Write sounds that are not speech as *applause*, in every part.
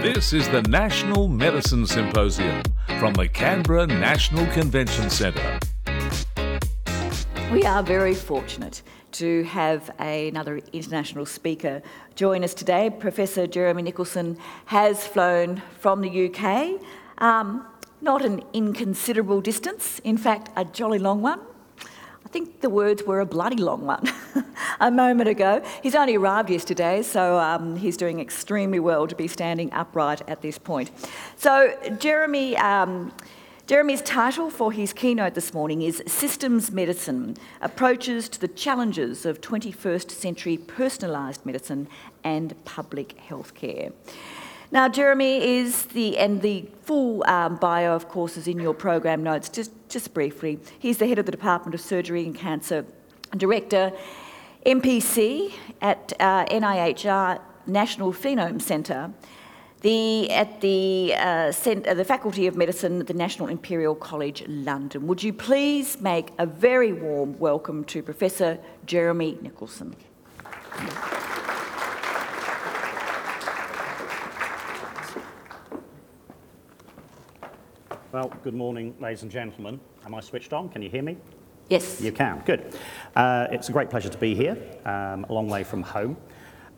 This is the National Medicine Symposium from the Canberra National Convention Centre. We are very fortunate to have a, another international speaker join us today. Professor Jeremy Nicholson has flown from the UK, um, not an inconsiderable distance, in fact, a jolly long one. I think the words were a bloody long one *laughs* a moment ago. He's only arrived yesterday, so um, he's doing extremely well to be standing upright at this point. So, Jeremy. Um, Jeremy's title for his keynote this morning is Systems Medicine Approaches to the Challenges of 21st Century Personalised Medicine and Public Healthcare. Now, Jeremy is the, and the full um, bio, of course, is in your program notes, just, just briefly. He's the head of the Department of Surgery and Cancer, Director, MPC at uh, NIHR National Phenome Centre the, at the, uh, Cent- uh, the Faculty of Medicine at the National Imperial College London. Would you please make a very warm welcome to Professor Jeremy Nicholson? Well, good morning, ladies and gentlemen. Am I switched on? Can you hear me? Yes. You can, good. Uh, it's a great pleasure to be here, um, a long way from home.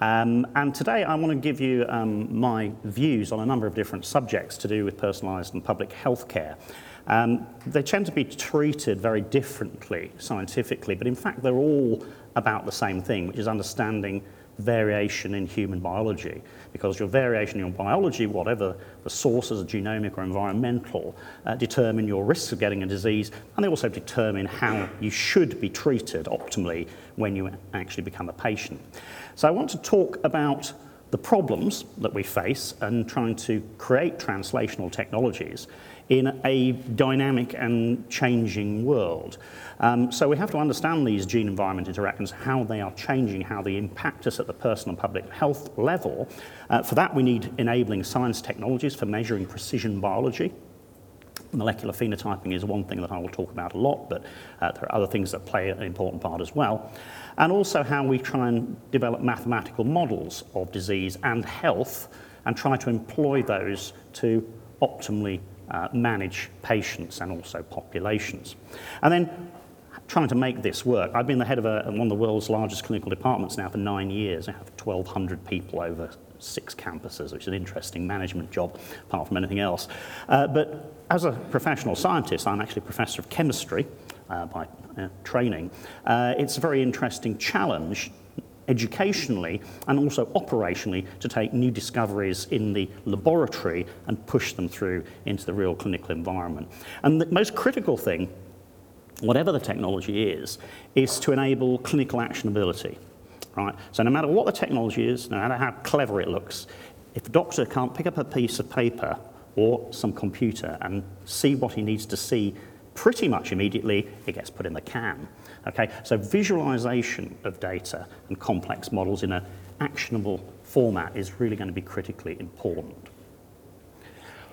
Um, and today I want to give you um, my views on a number of different subjects to do with personalised and public health care. Um, they tend to be treated very differently scientifically, but in fact they're all about the same thing, which is understanding variation in human biology. Because your variation in your biology, whatever the sources, genomic or environmental, uh, determine your risks of getting a disease, and they also determine how you should be treated optimally when you actually become a patient. So I want to talk about the problems that we face and trying to create translational technologies in a dynamic and changing world. Um, so we have to understand these gene-environment interactions, how they are changing, how they impact us at the personal public health level. Uh, for that, we need enabling science technologies for measuring precision biology. Molecular phenotyping is one thing that I will talk about a lot, but uh, there are other things that play an important part as well. And also how we try and develop mathematical models of disease and health and try to employ those to optimally uh, manage patients and also populations. And then trying to make this work. I've been the head of a, one of the world's largest clinical departments now for nine years. I have 1,200 people over six campuses, which is an interesting management job, apart from anything else. Uh, but as a professional scientist, I'm actually a professor of chemistry uh, by uh, training. Uh, it's a very interesting challenge educationally and also operationally to take new discoveries in the laboratory and push them through into the real clinical environment. And the most critical thing, whatever the technology is, is to enable clinical actionability. Right? So no matter what the technology is, no matter how clever it looks, if a doctor can't pick up a piece of paper or some computer and see what he needs to see pretty much immediately, it gets put in the can. Okay, so visualization of data and complex models in an actionable format is really going to be critically important.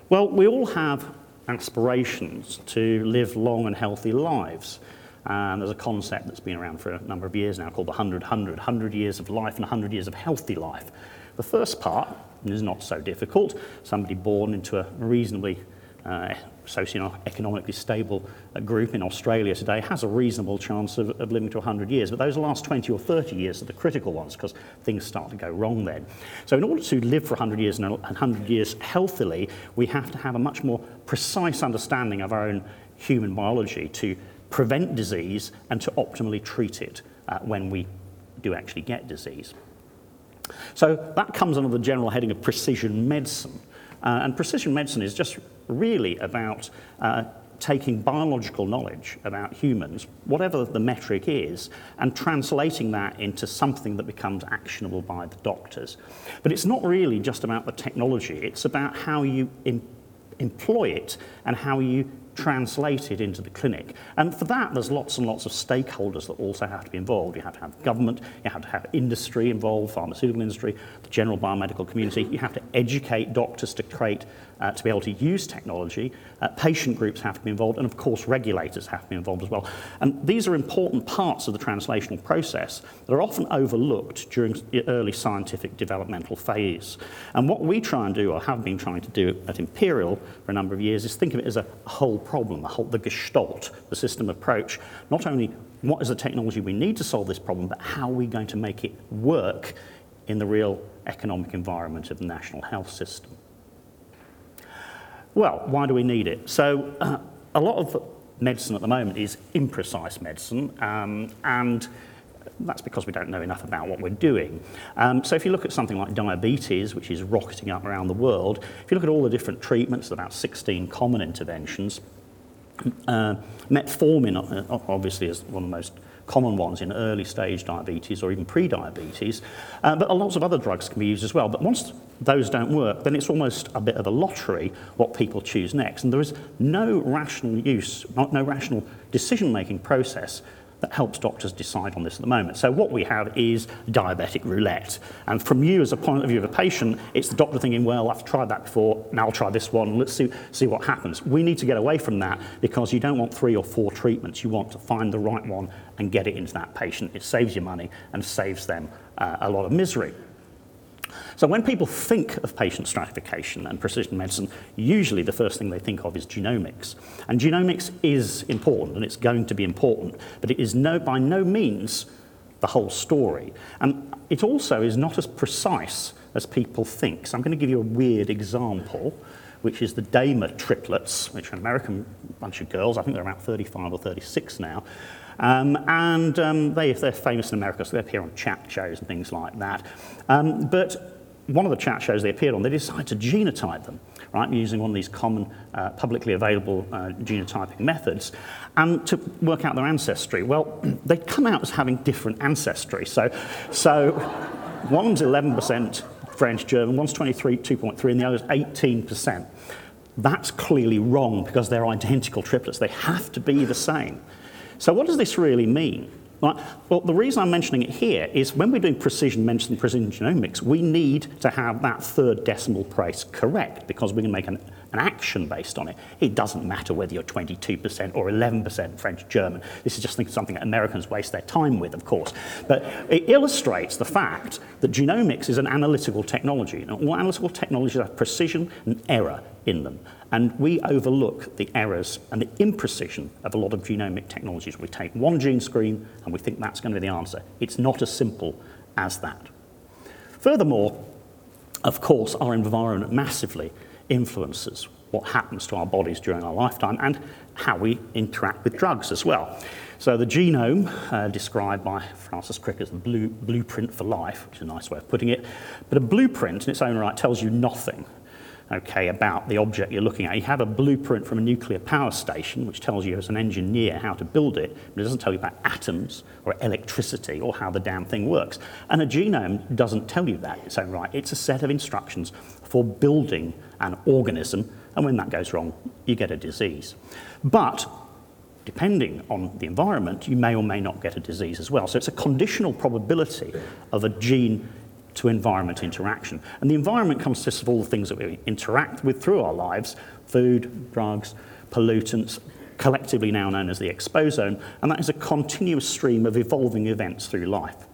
Well, we all have aspirations to live long and healthy lives. And there's a concept that's been around for a number of years now called the 100 100, 100 years of life and 100 years of healthy life. The first part is not so difficult. Somebody born into a reasonably uh, socio-economically stable uh, group in Australia today has a reasonable chance of, of living to 100 years. But those last 20 or 30 years are the critical ones because things start to go wrong then. So in order to live for 100 years and 100 years healthily, we have to have a much more precise understanding of our own human biology to prevent disease and to optimally treat it uh, when we do actually get disease. So that comes under the general heading of precision medicine. Uh, and precision medicine is just really about uh, taking biological knowledge about humans, whatever the metric is, and translating that into something that becomes actionable by the doctors. But it's not really just about the technology, it's about how you em- employ it and how you translated into the clinic. And for that, there's lots and lots of stakeholders that also have to be involved. You have to have government, you have to have industry involved, pharmaceutical industry, the general biomedical community. You have to educate doctors to create uh, to be able to use technology. Uh, patient groups have to be involved, and of course, regulators have to be involved as well. And these are important parts of the translational process that are often overlooked during the early scientific developmental phase. And what we try and do, or have been trying to do at Imperial for a number of years, is think of it as a whole problem, a whole, the gestalt, the system approach. Not only what is the technology we need to solve this problem, but how are we going to make it work in the real economic environment of the national health system. Well, why do we need it? So, uh, a lot of medicine at the moment is imprecise medicine, um, and that's because we don't know enough about what we're doing. Um, so if you look at something like diabetes, which is rocketing up around the world, if you look at all the different treatments, about 16 common interventions, Uh, metformin, obviously, is one of the most common ones in early stage diabetes or even pre-diabetes, uh, but lots of other drugs can be used as well. But once those don't work, then it's almost a bit of a lottery what people choose next. And there is no rational use, not no rational decision-making process that helps doctors decide on this at the moment. So what we have is diabetic roulette. And from you as a point of view of a patient, it's the doctor thinking, well, I've tried that before, now I'll try this one, let's see, see what happens. We need to get away from that because you don't want three or four treatments. You want to find the right one and get it into that patient. It saves you money and saves them uh, a lot of misery. So when people think of patient stratification and precision medicine, usually the first thing they think of is genomics. And genomics is important, and it's going to be important, but it is no, by no means the whole story. And it also is not as precise as people think. So I'm going to give you a weird example, which is the Dama triplets, which are an American bunch of girls. I think they're about 35 or 36 now. Um, and um, they, they're famous in America, so they appear on chat shows and things like that. Um, but one of the chat shows they appeared on, they decided to genotype them, right, using one of these common uh, publicly available uh, genotyping methods, and to work out their ancestry. Well, *clears throat* they'd come out as having different ancestry. So, so one's 11% French German, one's 23, 2.3, and the other's 18%. That's clearly wrong because they're identical triplets. They have to be the same. So what does this really mean? Well, the reason I'm mentioning it here is when we're doing precision medicine, precision genomics, we need to have that third decimal place correct because we can make an, an action based on it. It doesn't matter whether you're 22% or 11% French German. This is just something that Americans waste their time with, of course. But it illustrates the fact that genomics is an analytical technology. And all analytical technologies have precision and error in them. And we overlook the errors and the imprecision of a lot of genomic technologies. We take one gene screen and we think that's going to be the answer. It's not as simple as that. Furthermore, of course, our environment massively influences what happens to our bodies during our lifetime and how we interact with drugs as well. So the genome, uh, described by Francis Crick as the blue, blueprint for life, which is a nice way of putting it, but a blueprint in its own right tells you nothing okay, about the object you're looking at. You have a blueprint from a nuclear power station, which tells you as an engineer how to build it, but it doesn't tell you about atoms or electricity or how the damn thing works. And a genome doesn't tell you that its own right. It's a set of instructions for building an organism, and when that goes wrong, you get a disease. But depending on the environment, you may or may not get a disease as well. So it's a conditional probability of a gene to environment interaction. And the environment consists of all the things that we interact with through our lives food, drugs, pollutants, collectively now known as the exposome, and that is a continuous stream of evolving events through life.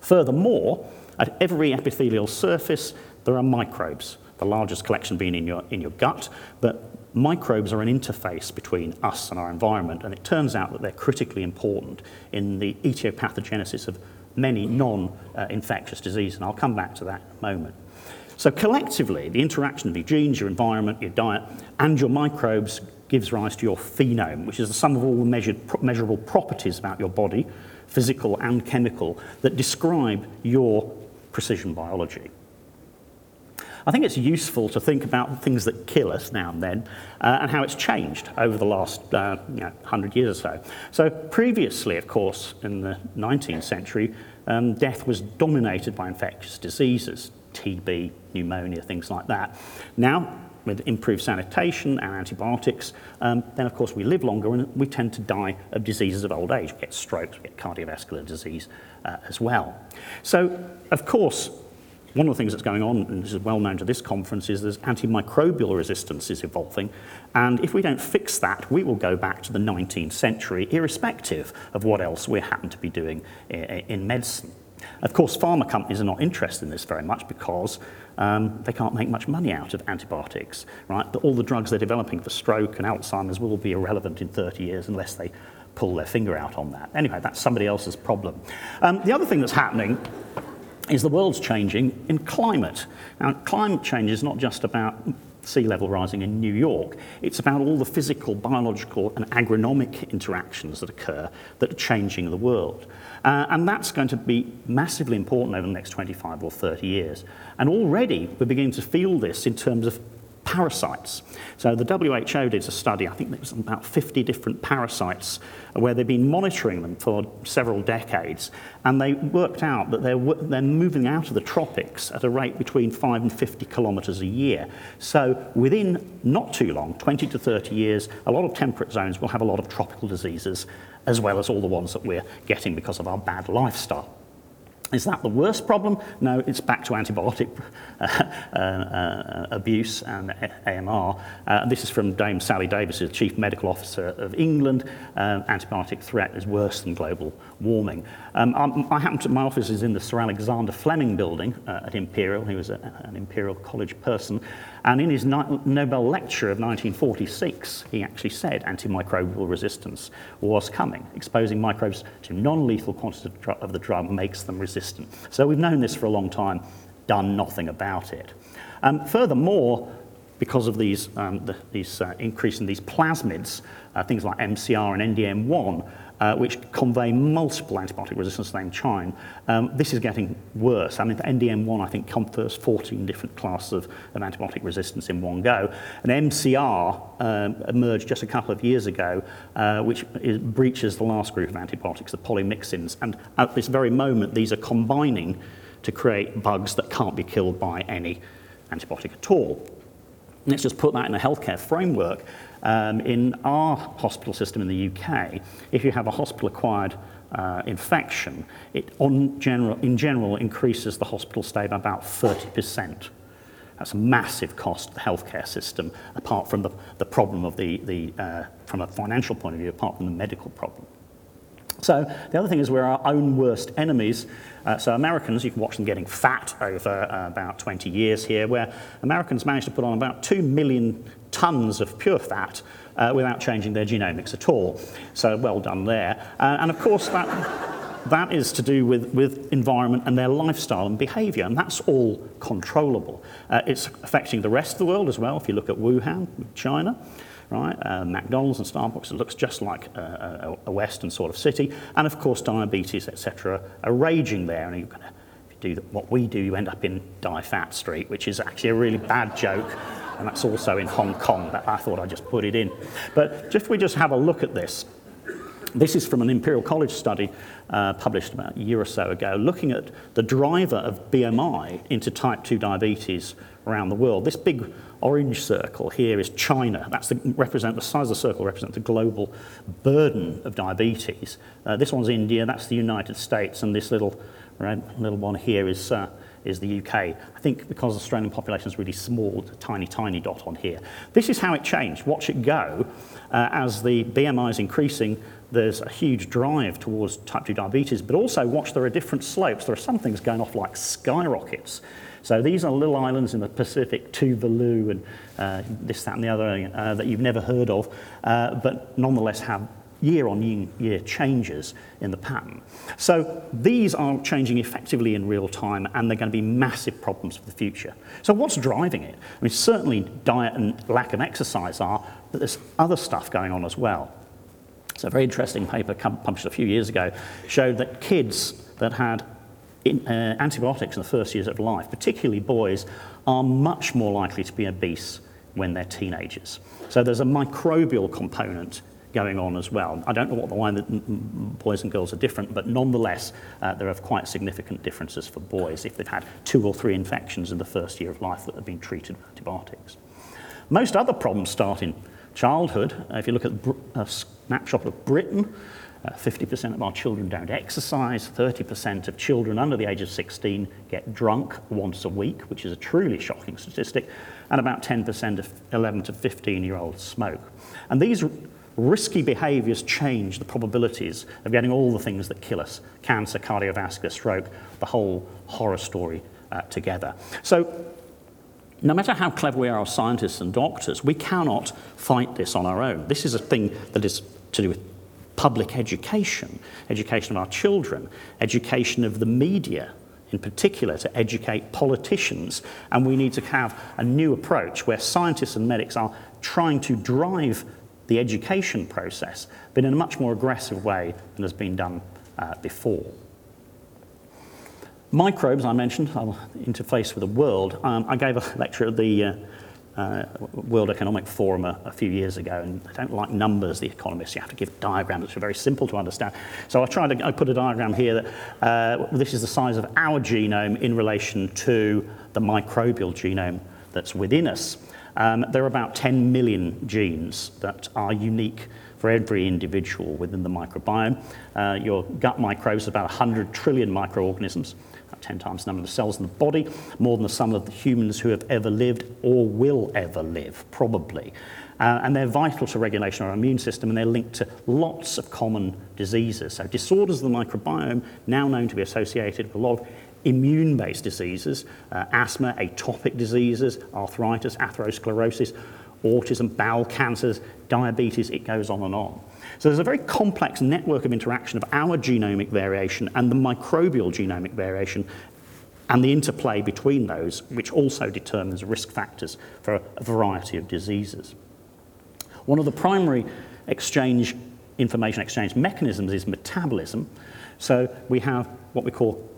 Furthermore, at every epithelial surface, there are microbes, the largest collection being in your, in your gut, but microbes are an interface between us and our environment, and it turns out that they're critically important in the etiopathogenesis of many non-infectious diseases, and I'll come back to that in a moment. So collectively, the interaction of your genes, your environment, your diet, and your microbes gives rise to your phenome, which is the sum of all the measured, measurable properties about your body, physical and chemical, that describe your precision biology. I think it's useful to think about things that kill us now and then uh, and how it's changed over the last uh, you know, 100 years or so. So previously, of course, in the 19th century, um, death was dominated by infectious diseases, TB, pneumonia, things like that. Now, with improved sanitation and antibiotics, um, then of course we live longer and we tend to die of diseases of old age. We get strokes, we get cardiovascular disease uh, as well. So, of course, one of the things that's going on, and this is well known to this conference, is there's antimicrobial resistance is evolving. And if we don't fix that, we will go back to the 19th century, irrespective of what else we happen to be doing in medicine. Of course, pharma companies are not interested in this very much because um, they can't make much money out of antibiotics, right? All the drugs they're developing for stroke and Alzheimer's will be irrelevant in 30 years unless they pull their finger out on that. Anyway, that's somebody else's problem. Um, the other thing that's happening is the world's changing in climate. Now, climate change is not just about sea level rising in New York. It's about all the physical, biological, and agronomic interactions that occur that are changing the world. Uh, and that's going to be massively important over the next 25 or 30 years. And already we're beginning to feel this in terms of parasites. So the WHO did a study, I think it was about 50 different parasites, where they've been monitoring them for several decades, and they worked out that they're, they're moving out of the tropics at a rate between 5 and 50 kilometres a year. So within not too long, 20 to 30 years, a lot of temperate zones will have a lot of tropical diseases, as well as all the ones that we're getting because of our bad lifestyle. Is that the worst problem? No, it's back to antibiotic *laughs* uh, uh, abuse and AMR. Uh, this is from Dame Sally Davis, the Chief Medical Officer of England. Um, antibiotic threat is worse than global warming. Um, I, I happen to, my office is in the Sir Alexander Fleming building uh, at Imperial. He was a, an Imperial College person. And in his Nobel lecture of 1946, he actually said antimicrobial resistance was coming. Exposing microbes to non-lethal quantities of the drug makes them resistant. So we've known this for a long time, done nothing about it. Um, furthermore, because of these, um, the, these uh, increase in these plasmids, uh, things like MCR and NDM1, uh, which convey multiple antibiotic resistance to the same Um, this is getting worse. I mean, the NDM1, I think, confers 14 different classes of, of antibiotic resistance in one go. And MCR um, emerged just a couple of years ago, uh, which is, breaches the last group of antibiotics, the polymyxins. And at this very moment, these are combining to create bugs that can't be killed by any antibiotic at all. Let's just put that in a healthcare framework. Um, in our hospital system in the UK, if you have a hospital-acquired uh, infection, it on general, in general increases the hospital stay by about 30%. That's a massive cost to the healthcare system, apart from the, the problem of the, the uh, from a financial point of view, apart from the medical problem. So the other thing is we're our own worst enemies. Uh, so Americans, you can watch them getting fat over uh, about 20 years here, where Americans managed to put on about 2 million tons of pure fat uh, without changing their genomics at all. So well done there. Uh, and of course, that, that is to do with, with environment and their lifestyle and behavior, and that's all controllable. Uh, it's affecting the rest of the world as well. If you look at Wuhan, China, right? Uh, McDonald's and Starbucks, it looks just like a, a, a Western sort of city. And of course, diabetes, etc., are raging there. And you're gonna, if you do what we do, you end up in Die Fat Street, which is actually a really bad joke and that's also in Hong Kong. But I thought I'd just put it in. But if we just have a look at this, this is from an Imperial College study uh, published about a year or so ago, looking at the driver of BMI into type 2 diabetes around the world. This big orange circle here is China. That's the, represent, the size of the circle represents the global burden of diabetes. Uh, this one's India, that's the United States, and this little, red, little one here is uh, is the UK. I think because the Australian population is really small, tiny, tiny dot on here. This is how it changed. Watch it go. Uh, as the BMI is increasing, there's a huge drive towards type 2 diabetes, but also watch there are different slopes. There are some things going off like skyrockets. So these are little islands in the Pacific, Tuvalu and uh, this, that, and the other uh, that you've never heard of, uh, but nonetheless have year on year changes in the pattern. So these are changing effectively in real time and they're going to be massive problems for the future. So what's driving it? I mean, certainly diet and lack of exercise are, but there's other stuff going on as well. So a very interesting paper published a few years ago showed that kids that had in, uh, antibiotics in the first years of life, particularly boys, are much more likely to be obese when they're teenagers. So there's a microbial component going on as well. I don't know what the why the boys and girls are different, but nonetheless, uh, there are quite significant differences for boys if they've had two or three infections in the first year of life that have been treated with antibiotics. Most other problems start in childhood. Uh, if you look at a snapshot of Britain, uh, 50% of our children don't exercise, 30% of children under the age of 16 get drunk once a week, which is a truly shocking statistic, and about 10% of 11 to 15 year olds smoke. And these risky behaviours change the probabilities of getting all the things that kill us cancer, cardiovascular, stroke, the whole horror story uh, together. So, no matter how clever we are as scientists and doctors, we cannot fight this on our own. This is a thing that is to do with public education, education of our children, education of the media, in particular to educate politicians. And we need to have a new approach where scientists and medics are trying to drive the education process, but in a much more aggressive way than has been done uh, before. Microbes, I mentioned, I'll interface with the world. Um, I gave a lecture at the uh, uh, World Economic Forum a, a, few years ago, and I don't like numbers, the economists. You have to give diagrams which are very simple to understand. So I tried to I put a diagram here that uh, this is the size of our genome in relation to the microbial genome that's within us. Um, there are about 10 million genes that are unique for every individual within the microbiome. Uh, your gut microbes are about 100 trillion microorganisms, about 10 times the number of cells in the body, more than the sum of the humans who have ever lived or will ever live, probably. Uh, and they're vital to regulation of our immune system and they're linked to lots of common diseases. So disorders of the microbiome, now known to be associated with a lot of immune-based diseases, uh, asthma, atopic diseases, arthritis, atherosclerosis, autism, bowel cancers, diabetes, it goes on and on. So there's a very complex network of interaction of our genomic variation and the microbial genomic variation and the interplay between those, which also determines risk factors for a variety of diseases. One of the primary exchange, information exchange mechanisms is metabolism. So we have what we call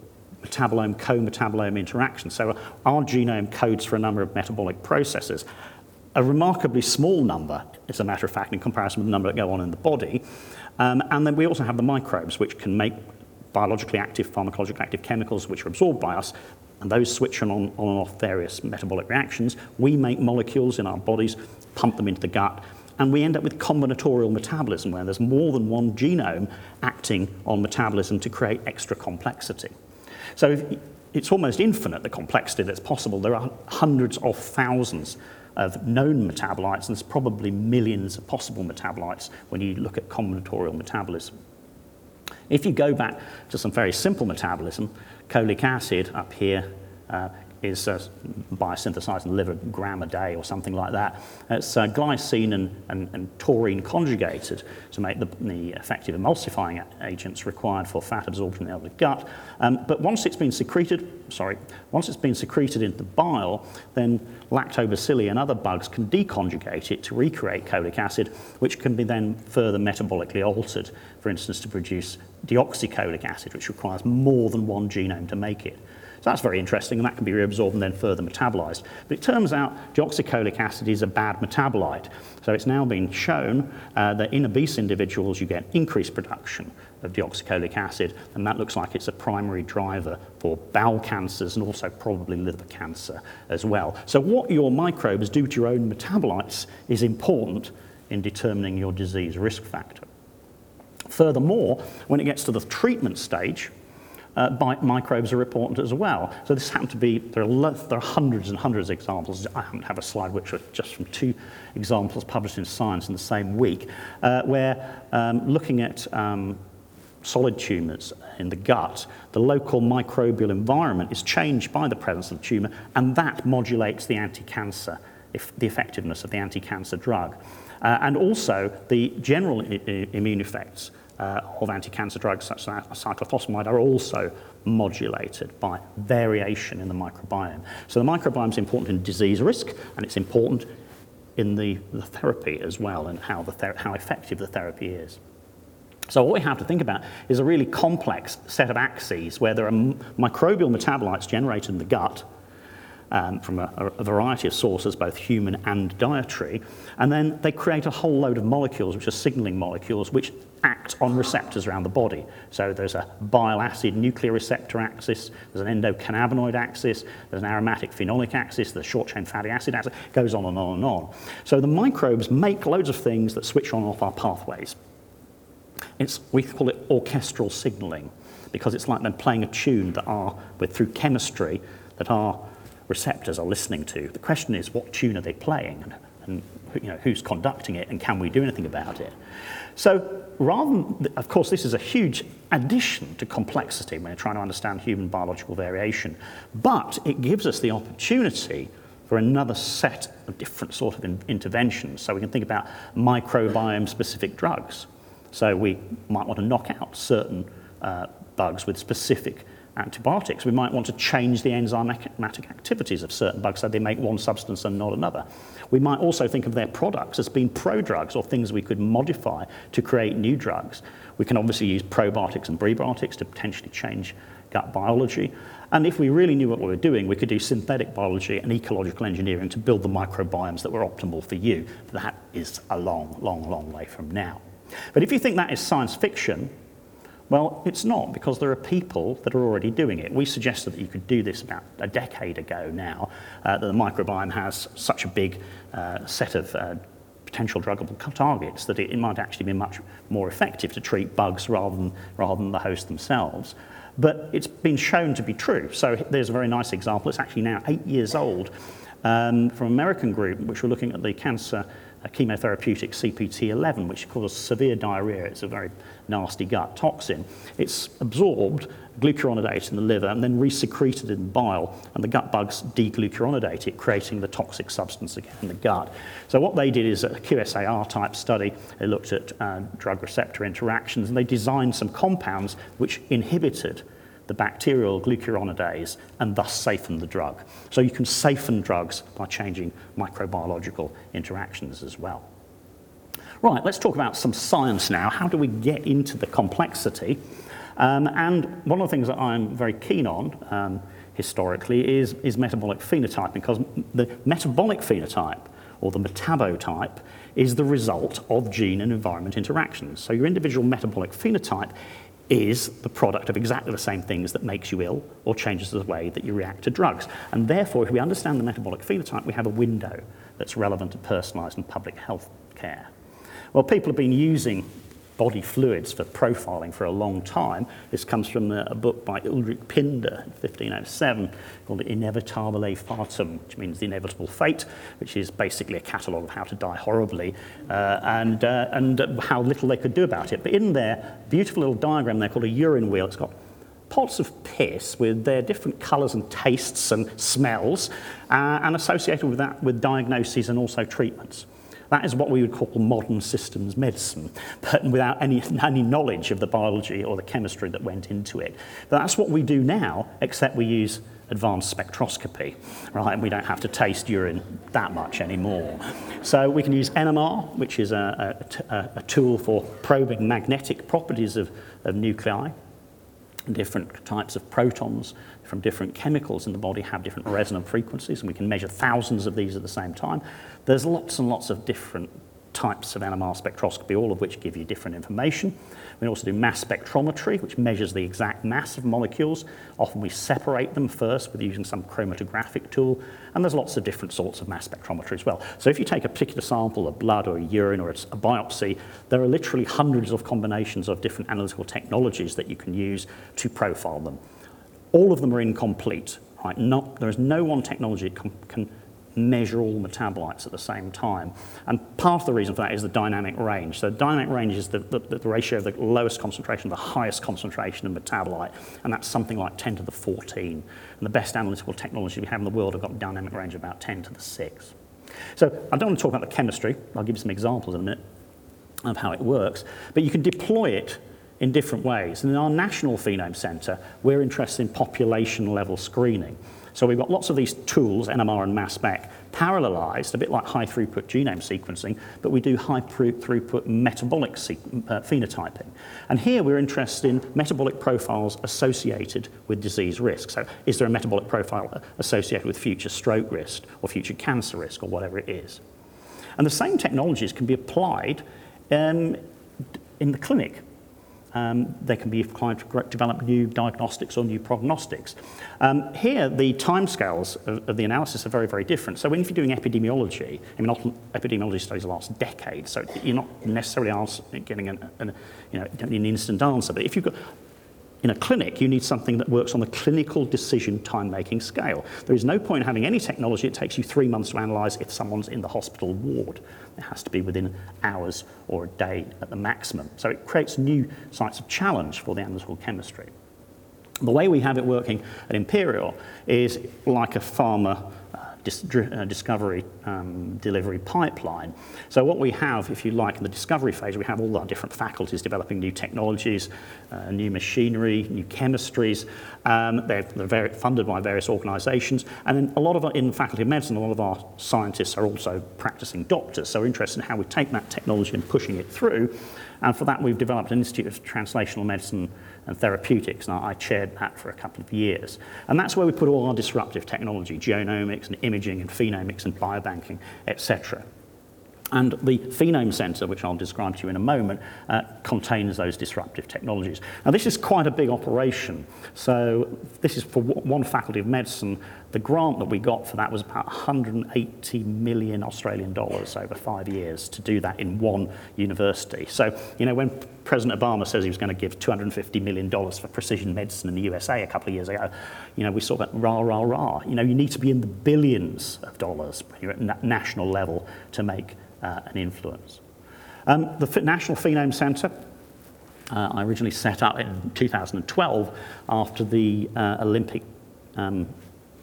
metabolome co-metabolome interaction. So our genome codes for a number of metabolic processes. A remarkably small number, as a matter of fact, in comparison with the number that go on in the body. Um, and then we also have the microbes, which can make biologically active, pharmacologically active chemicals, which are absorbed by us, and those switch on, on and off various metabolic reactions. We make molecules in our bodies, pump them into the gut, and we end up with combinatorial metabolism, where there's more than one genome acting on metabolism to create extra complexity. So it's almost infinite, the complexity that's possible. There are hundreds of thousands of known metabolites, and there's probably millions of possible metabolites when you look at combinatorial metabolism. If you go back to some very simple metabolism, cholic acid up here uh, is uh, biosynthesized in the liver gram a day or something like that. It's uh, glycine and, and, and, taurine conjugated to make the, the, effective emulsifying agents required for fat absorption in the gut. Um, but once it's been secreted, sorry, once it's been secreted into the bile, then lactobacilli and other bugs can deconjugate it to recreate cholic acid, which can be then further metabolically altered, for instance, to produce deoxycholic acid, which requires more than one genome to make it. So that's very interesting, and that can be reabsorbed and then further metabolized. But it turns out deoxycholic acid is a bad metabolite. So it's now been shown uh, that in obese individuals you get increased production of deoxycholic acid, and that looks like it's a primary driver for bowel cancers and also probably liver cancer as well. So what your microbes do to your own metabolites is important in determining your disease risk factor. Furthermore, when it gets to the treatment stage, uh, microbes are important as well. So this happened to be, there are, there are hundreds and hundreds of examples. I happen to have a slide which are just from two examples published in Science in the same week, uh, where um, looking at um, solid tumours in the gut, the local microbial environment is changed by the presence of the tumour, and that modulates the anti-cancer, if the effectiveness of the anti-cancer drug. Uh, and also the general immune effects Uh, of anti-cancer drugs such as cyclophosphamide are also modulated by variation in the microbiome. So the microbiome is important in disease risk and it's important in the, the therapy as well and how, the ther- how effective the therapy is. So what we have to think about is a really complex set of axes where there are m- microbial metabolites generated in the gut um, from a, a, variety of sources, both human and dietary. And then they create a whole load of molecules, which are signaling molecules, which act on receptors around the body. So there's a bile acid nuclear receptor axis, there's an endocannabinoid axis, there's an aromatic phenolic axis, there's a short chain fatty acid axis, goes on and on and on. So the microbes make loads of things that switch on and off our pathways. It's, we call it orchestral signaling because it's like them playing a tune that are, with, through chemistry, that our receptors are listening to. The question is, what tune are they playing? And, and you know, who's conducting it and can we do anything about it? So rather than, of course, this is a huge addition to complexity when you're trying to understand human biological variation, but it gives us the opportunity for another set of different sort of in interventions. So we can think about microbiome-specific drugs. So we might want to knock out certain uh, bugs with specific antibiotics. We might want to change the enzymatic activities of certain bugs so they make one substance and not another. We might also think of their products as being prodrugs or things we could modify to create new drugs. We can obviously use probiotics and prebiotics to potentially change gut biology. And if we really knew what we were doing, we could do synthetic biology and ecological engineering to build the microbiomes that were optimal for you. That is a long, long, long way from now. But if you think that is science fiction, well, it's not, because there are people that are already doing it. We suggested that you could do this about a decade ago now, uh, that the microbiome has such a big uh, set of uh, potential druggable targets that it, it might actually be much more effective to treat bugs rather than, rather than the host themselves. But it's been shown to be true. So there's a very nice example. It's actually now eight years old um, from an American group, which were looking at the cancer uh, chemotherapeutic CPT11, which causes severe diarrhea. It's a very nasty gut toxin. It's absorbed, glucuronidate in the liver, and then resecreted in bile, and the gut bugs deglucuronidate it, creating the toxic substance again in the gut. So what they did is a QSAR type study. They looked at uh, drug receptor interactions, and they designed some compounds which inhibited the bacterial glucuronidase and thus siphon the drug. So you can siphon drugs by changing microbiological interactions as well. Right, let's talk about some science now. How do we get into the complexity? Um, and one of the things that I'm very keen on um, historically is, is metabolic phenotype, because the metabolic phenotype, or the metabotype, is the result of gene and environment interactions. So your individual metabolic phenotype is the product of exactly the same things that makes you ill or changes the way that you react to drugs. And therefore, if we understand the metabolic phenotype, we have a window that's relevant to personalised and public health care. Well, people have been using body fluids for profiling for a long time. This comes from a, book by Ulrich Pinder in 1507 called Inevitabile Fatum, which means the inevitable fate, which is basically a catalogue of how to die horribly uh, and, uh, and how little they could do about it. But in there, beautiful little diagram there called a urine wheel. It's got pots of piss with their different colours and tastes and smells, uh, and associated with that with diagnoses and also treatments. That is what we would call modern systems medicine, but without any, any knowledge of the biology or the chemistry that went into it. But that's what we do now, except we use advanced spectroscopy, right? And we don't have to taste urine that much anymore. So we can use NMR, which is a, a, a tool for probing magnetic properties of, of nuclei, different types of protons from different chemicals in the body have different resonant frequencies, and we can measure thousands of these at the same time. There's lots and lots of different types of NMR spectroscopy, all of which give you different information. We also do mass spectrometry, which measures the exact mass of molecules. Often we separate them first with using some chromatographic tool, and there's lots of different sorts of mass spectrometry as well. So if you take a particular sample of blood or urine or a biopsy, there are literally hundreds of combinations of different analytical technologies that you can use to profile them. All of them are incomplete. Right? Not, there is no one technology that can measure all metabolites at the same time. And part of the reason for that is the dynamic range. So dynamic range is the, the, the ratio of the lowest concentration to the highest concentration of metabolite, and that's something like 10 to the 14. And the best analytical technology we have in the world have got dynamic range of about 10 to the 6. So I don't want to talk about the chemistry. I'll give you some examples in a minute of how it works. But you can deploy it in different ways. And in our National Phenome Centre, we're interested in population level screening. So we've got lots of these tools, NMR and mass spec, parallelized, a bit like high throughput genome sequencing, but we do high throughput metabolic uh, phenotyping. And here we're interested in metabolic profiles associated with disease risk. So is there a metabolic profile associated with future stroke risk or future cancer risk or whatever it is? And the same technologies can be applied um, in the clinic. Um, they can be applied to develop new diagnostics or new prognostics. Um, here, the timescales of, of the analysis are very, very different. So when you're doing epidemiology, I mean, often epidemiology studies last decades, so you're not necessarily getting an, an, you know, an instant answer. But if you've got in a clinic, you need something that works on the clinical decision time-making scale. There is no point having any technology that takes you three months to analyse if someone's in the hospital ward. It has to be within hours or a day at the maximum. So it creates new sites of challenge for the analytical chemistry. The way we have it working at Imperial is like a pharma dis uh, discovery um, delivery pipeline. So what we have, if you like, in the discovery phase, we have all our different faculties developing new technologies, uh, new machinery, new chemistries. Um, they're, they're very funded by various organisations, and a lot of our, in Faculty of Medicine, a lot of our scientists are also practicing doctors. So we're interested in how we take that technology and pushing it through. And for that, we've developed an Institute of Translational Medicine and Therapeutics, and I chaired that for a couple of years. And that's where we put all our disruptive technology, genomics and imaging and phenomics and biobanking, etc. And the Phenome Centre, which I'll describe to you in a moment, uh, contains those disruptive technologies. Now, this is quite a big operation. So, this is for one faculty of medicine the grant that we got for that was about 180 million Australian dollars over five years to do that in one university. So, you know, when President Obama says he was going to give $250 million for precision medicine in the USA a couple of years ago, you know, we saw that rah, rah, rah. You know, you need to be in the billions of dollars at na national level to make uh, an influence. Um, the National Phenome Centre, uh, I originally set up in 2012 after the uh, Olympic um,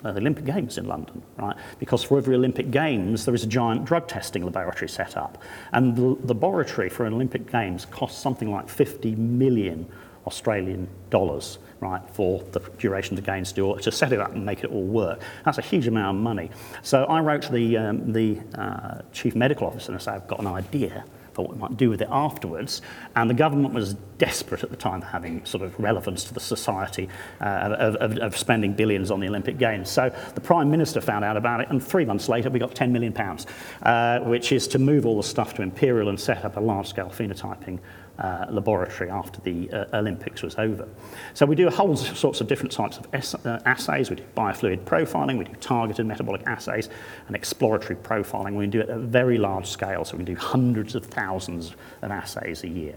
uh, the Olympic Games in London, right? Because for every Olympic Games, there is a giant drug testing laboratory set up. And the, the laboratory for an Olympic Games costs something like 50 million Australian dollars, right, for the duration of the games to, to set it up and make it all work. That's a huge amount of money. So I wrote to the, um, the uh, chief medical officer and I said, I've got an idea for what we might do with it afterwards. And the government was desperate at the time for having sort of relevance to the society uh, of, of, of, spending billions on the Olympic Games. So the Prime Minister found out about it, and three months later we got 10 million pounds, uh, which is to move all the stuff to Imperial and set up a large-scale phenotyping uh, laboratory after the uh, Olympics was over. So we do a whole sorts of different types of uh, assays. We do biofluid profiling, we do targeted metabolic assays, and exploratory profiling. We do it at a very large scale, so we can do hundreds of thousands of assays a year.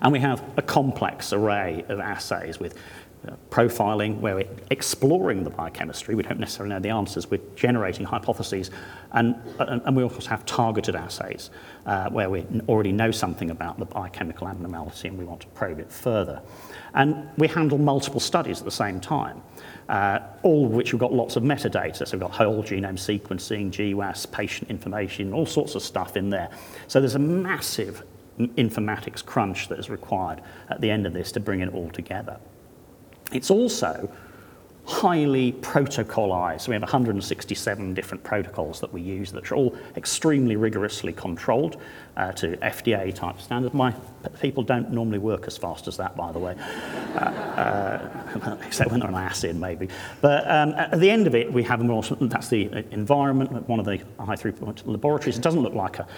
And we have a complex array of assays with profiling, where we're exploring the biochemistry. We don't necessarily know the answers. We're generating hypotheses. And, and, and we also have targeted assays, uh, where we already know something about the biochemical abnormality and we want to probe it further. And we handle multiple studies at the same time, uh, all of which we've got lots of metadata. So we've got whole genome sequencing, GWAS, patient information, all sorts of stuff in there. So there's a massive informatics crunch that is required at the end of this to bring it all together. It's also highly protocolized. We have 167 different protocols that we use that are all extremely rigorously controlled uh, to FDA type standards. My people don't normally work as fast as that, by the way, uh, uh, *laughs* except when they're on acid, maybe. But um, at the end of it, we have more, that's the environment, one of the high throughput laboratories. It doesn't look like a,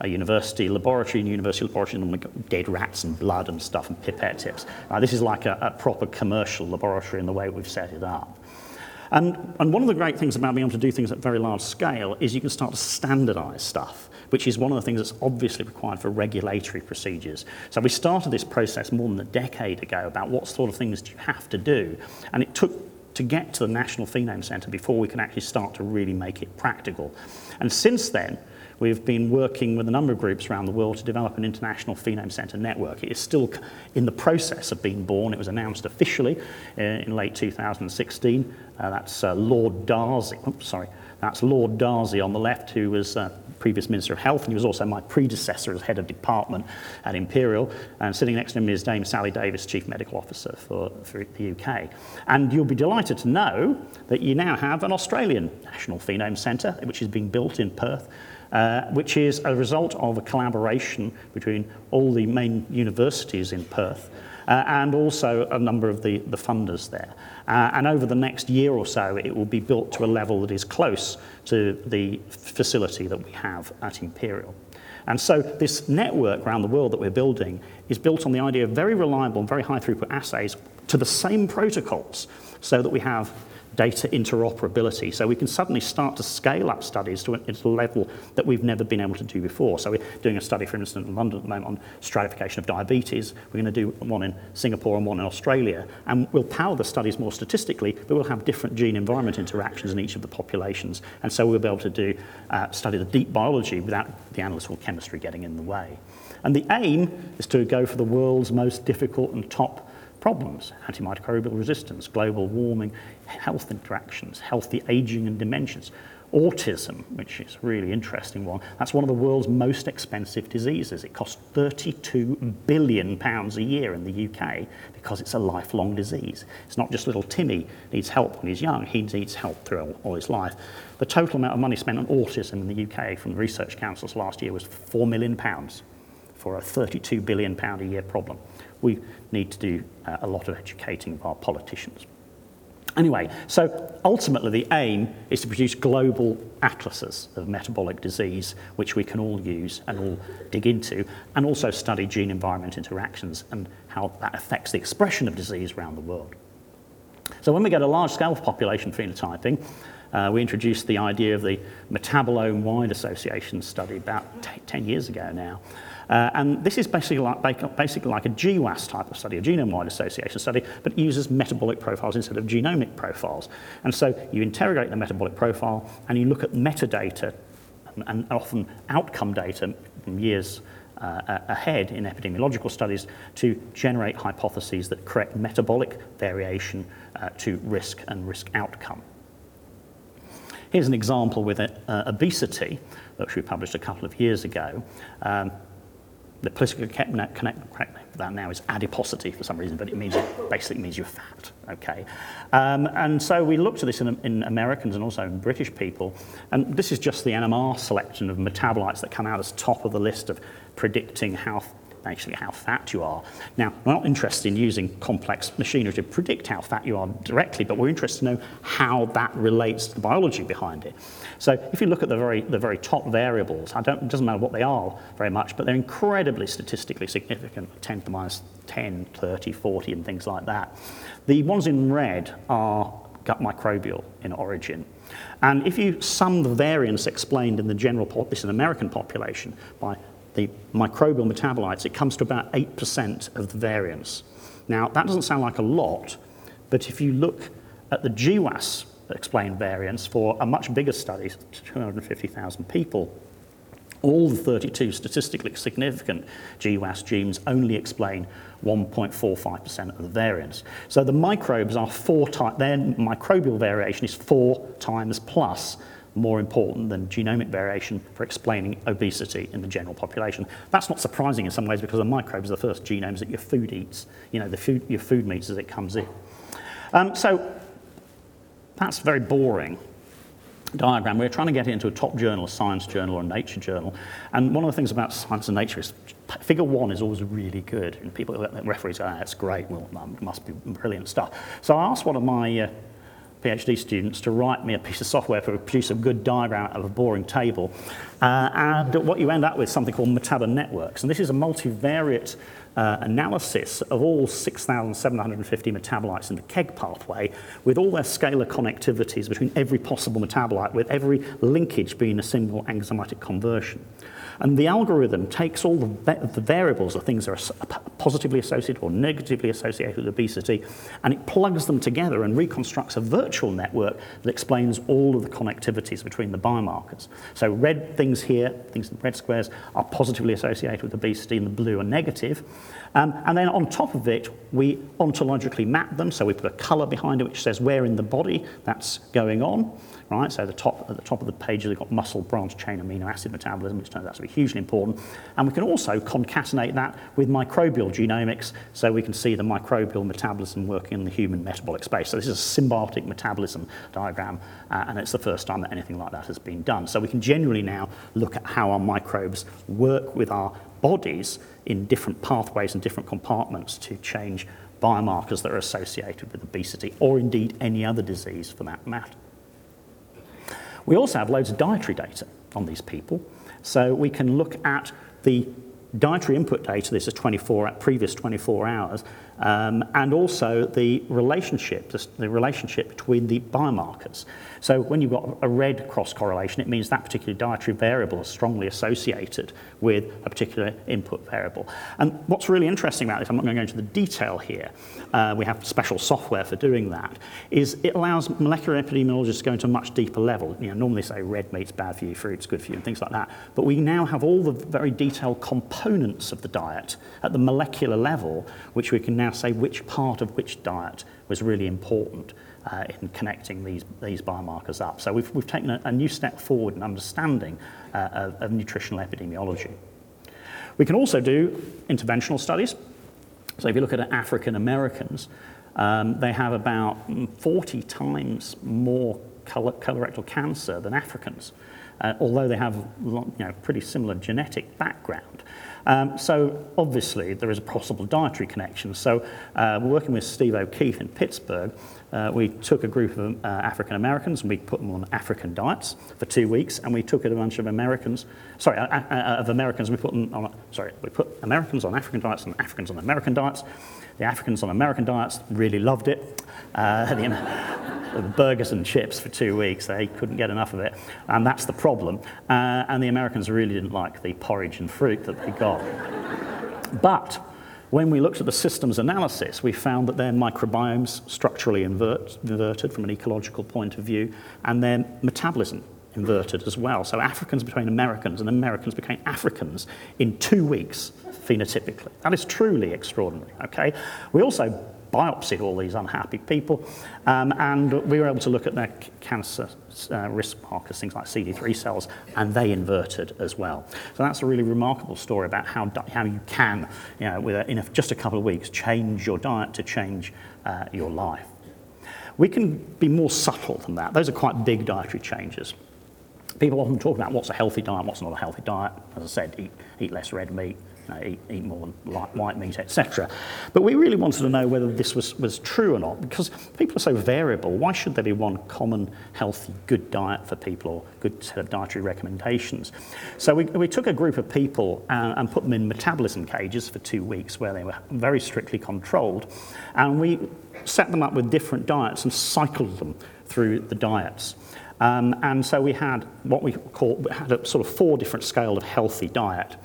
a university laboratory. In university laboratory, normally got dead rats and blood and stuff and pipette tips. Now, this is like a, a proper commercial laboratory in the way we've set it up. And, and one of the great things about being able to do things at very large scale is you can start to standardize stuff, which is one of the things that's obviously required for regulatory procedures. So we started this process more than a decade ago about what sort of things do you have to do. And it took to get to the National Phenome Centre before we can actually start to really make it practical. And since then, we've been working with a number of groups around the world to develop an international phenome centre network. It is still in the process of being born. It was announced officially uh, in late 2016. Uh, that's uh, Lord Darzi. Oops, sorry. That's Lord Darzi on the left, who was uh, previous Minister of Health, and he was also my predecessor as head of department at Imperial. And sitting next to him is Dame Sally Davies, Chief Medical Officer for, for the UK. And you'll be delighted to know that you now have an Australian National Phenome Centre, which is being built in Perth. Uh, which is a result of a collaboration between all the main universities in Perth uh, and also a number of the, the funders there. Uh, and over the next year or so, it will be built to a level that is close to the facility that we have at Imperial. And so this network around the world that we're building is built on the idea of very reliable and very high throughput assays to the same protocols so that we have data interoperability. So we can suddenly start to scale up studies to a, to a level that we've never been able to do before. So we're doing a study, for instance, in London at the moment on stratification of diabetes. We're going to do one in Singapore and one in Australia. And we'll power the studies more statistically, but we'll have different gene-environment interactions in each of the populations. And so we'll be able to do uh, study the deep biology without the analytical chemistry getting in the way. And the aim is to go for the world's most difficult and top problems, antimicrobial resistance, global warming, health interactions, healthy aging and dementias, autism, which is a really interesting one. That's one of the world's most expensive diseases. It costs 32 billion pounds a year in the UK because it's a lifelong disease. It's not just little Timmy needs help when he's young, he needs help through all his life. The total amount of money spent on autism in the UK from the research councils last year was 4 million pounds for a 32 billion pound a year problem. We need to do uh, a lot of educating of our politicians. Anyway, so ultimately the aim is to produce global atlases of metabolic disease, which we can all use and all dig into, and also study gene environment interactions and how that affects the expression of disease around the world. So when we get a large scale population phenotyping, uh, we introduced the idea of the metabolome wide association study about 10 years ago now. Uh, and this is basically like, basically like a GWAS type of study, a genome-wide association study, but uses metabolic profiles instead of genomic profiles. And so you interrogate the metabolic profile and you look at metadata and, and often outcome data from years uh, ahead in epidemiological studies to generate hypotheses that correct metabolic variation uh, to risk and risk outcome. Here's an example with uh, obesity, which we published a couple of years ago. Um, the political connect, connect, correct for that now is adiposity for some reason, but it means it basically means you're fat. Okay, um, and so we looked at this in, in Americans and also in British people, and this is just the NMR selection of metabolites that come out as top of the list of predicting how actually how fat you are. Now, we're not interested in using complex machinery to predict how fat you are directly, but we're interested to know how that relates to the biology behind it. So if you look at the very, the very top variables, I don't, it doesn't matter what they are very much, but they're incredibly statistically significant, 10 to the minus 10, 30, 40, and things like that. The ones in red are gut microbial in origin. And if you sum the variance explained in the general, this is an American population, by the microbial metabolites, it comes to about 8% of the variance. Now, that doesn't sound like a lot, but if you look at the GWAS explained variance for a much bigger study, 250,000 people, all the 32 statistically significant GWAS genes only explain 1.45% of the variance. So the microbes are four times, their microbial variation is four times plus more important than genomic variation for explaining obesity in the general population. That's not surprising in some ways because the microbes are the first genomes that your food eats, you know, the food, your food meets as it comes in. Um, so that's very boring diagram. We're trying to get it into a top journal, a science journal or a nature journal. And one of the things about science and nature is figure one is always really good. And people, referees go, oh, that's great, well, it must be brilliant stuff. So I asked one of my uh, PhD students to write me a piece of software to produce a good diagram out of a boring table. Uh, and what you end up with is something called MetaboNetworks. And this is a multivariate uh, analysis of all 6,750 metabolites in the KEGG pathway with all their scalar connectivities between every possible metabolite, with every linkage being a single enzymatic conversion. And the algorithm takes all the, the variables of things that are positively associated or negatively associated with obesity, and it plugs them together and reconstructs a virtual network that explains all of the connectivities between the biomarkers. So red things here, things in red squares, are positively associated with obesity, and the blue are negative. Um, and then on top of it, we ontologically map them. So we put a color behind it which says where in the body that's going on right? So the top, at the top of the page, we've got muscle branch chain amino acid metabolism, which turns out to be hugely important. And we can also concatenate that with microbial genomics, so we can see the microbial metabolism working in the human metabolic space. So this is a symbiotic metabolism diagram, uh, and it's the first time that anything like that has been done. So we can generally now look at how our microbes work with our bodies in different pathways and different compartments to change biomarkers that are associated with obesity or indeed any other disease for that matter. We also have loads of dietary data on these people. So we can look at the dietary input data, this is 24, previous 24 hours, um, and also the relationship, the, the, relationship between the biomarkers. So when you've got a red cross correlation, it means that particular dietary variable is strongly associated with a particular input variable. And what's really interesting about this, I'm not going to go into the detail here, uh, we have special software for doing that, is it allows molecular epidemiologists to go into a much deeper level. You know, normally say red meat's bad for you, fruit's good for you, and things like that. But we now have all the very detailed components of the diet at the molecular level, which we can now say which part of which diet was really important. Uh, in connecting these, these biomarkers up. So we've, we've taken a, a new step forward in understanding uh, of, of nutritional epidemiology. We can also do interventional studies. So if you look at African Americans, um, they have about 40 times more colorectal cancer than Africans, uh, although they have you know, pretty similar genetic background. Um, so obviously there is a possible dietary connection. So uh, we're working with Steve O'Keefe in Pittsburgh. Uh, we took a group of uh, African Americans and we put them on African diets for two weeks, and we took a bunch of Americans, sorry, uh, uh, uh of Americans, we put them on, sorry, we put Americans on African diets and Africans on American diets. The Africans on American diets really loved it. Uh, *laughs* the, *laughs* burgers and chips for two weeks, they couldn't get enough of it, and that's the problem. and the Americans really didn't like the porridge and fruit that they got. But when we looked at the systems analysis, we found that their microbiomes structurally invert, inverted from an ecological point of view, and their metabolism inverted as well. So Africans became Americans, and Americans became Africans in two weeks phenotypically. That is truly extraordinary. Okay, we also biopsied all these unhappy people, um, and we were able to look at their cancer uh, risk markers, things like CD3 cells, and they inverted as well. So that's a really remarkable story about how, how you can, you know, with a, in a, just a couple of weeks, change your diet to change uh, your life. We can be more subtle than that. Those are quite big dietary changes. People often talk about what's a healthy diet, what's not a healthy diet. As I said, eat, eat less red meat, know, eat, eat more white meat, etc. But we really wanted to know whether this was, was true or not, because people are so variable. Why should there be one common, healthy, good diet for people or good set of dietary recommendations? So we, we took a group of people and, and put them in metabolism cages for two weeks where they were very strictly controlled. And we set them up with different diets and cycled them through the diets. Um, and so we had what we call, had a sort of four different scale of healthy diet.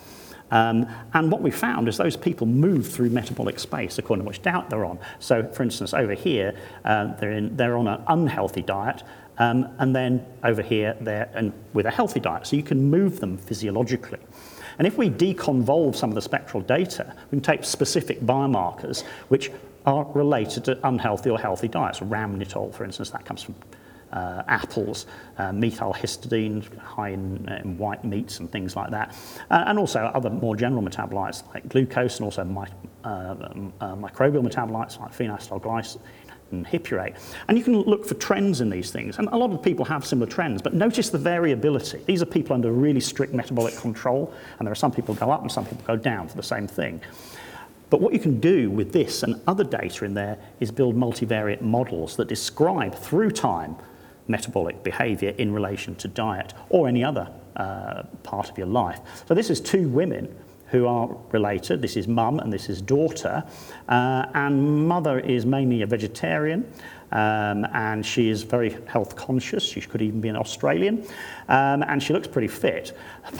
Um, and what we found is those people move through metabolic space according to which diet they're on. So, for instance, over here, uh, they're, in, they're on an unhealthy diet, um, and then over here, they're in, with a healthy diet. So you can move them physiologically. And if we deconvolve some of the spectral data, we can take specific biomarkers which are related to unhealthy or healthy diets. Rhamnitol, for instance, that comes from apples, uh, methylhistidine, high in, in, white meats and things like that, uh, and also other more general metabolites like glucose and also my, uh, uh, microbial metabolites like phenacetylglycine and hippurate. And you can look for trends in these things. And a lot of people have similar trends, but notice the variability. These are people under really strict metabolic control, and there are some people go up and some people go down for the same thing. But what you can do with this and other data in there is build multivariate models that describe through time metabolic behavior in relation to diet or any other uh, part of your life. So this is two women who are related. This is mum and this is daughter. Uh, and mother is mainly a vegetarian Um, and she is very health conscious. She could even be an Australian. Um, and she looks pretty fit.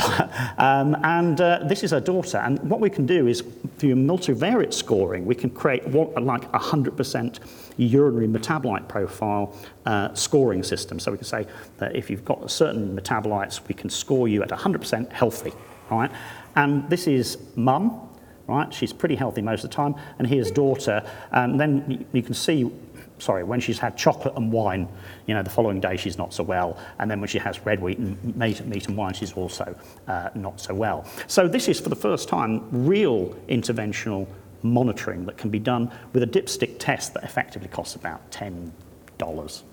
*laughs* um, and uh, this is her daughter. And what we can do is, through multivariate scoring, we can create what, like 100% urinary metabolite profile uh, scoring system. So we can say that if you've got certain metabolites, we can score you at 100% healthy. Right? And this is mum, right? She's pretty healthy most of the time. And here's daughter. And then you can see sorry, when she's had chocolate and wine, you know, the following day she's not so well. And then when she has red wheat and meat, meat and wine, she's also uh, not so well. So this is, for the first time, real interventional monitoring that can be done with a dipstick test that effectively costs about $10,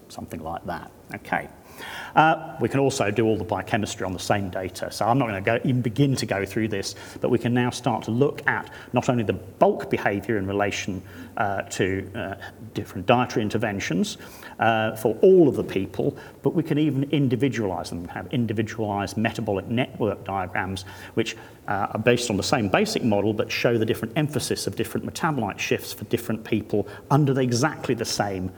something like that. Okay. Uh, we can also do all the biochemistry on the same data. So I'm not going to even begin to go through this, but we can now start to look at not only the bulk behavior in relation uh, to uh, different dietary interventions uh, for all of the people, but we can even individualize them, have individualized metabolic network diagrams, which uh, are based on the same basic model, but show the different emphasis of different metabolite shifts for different people under the, exactly the same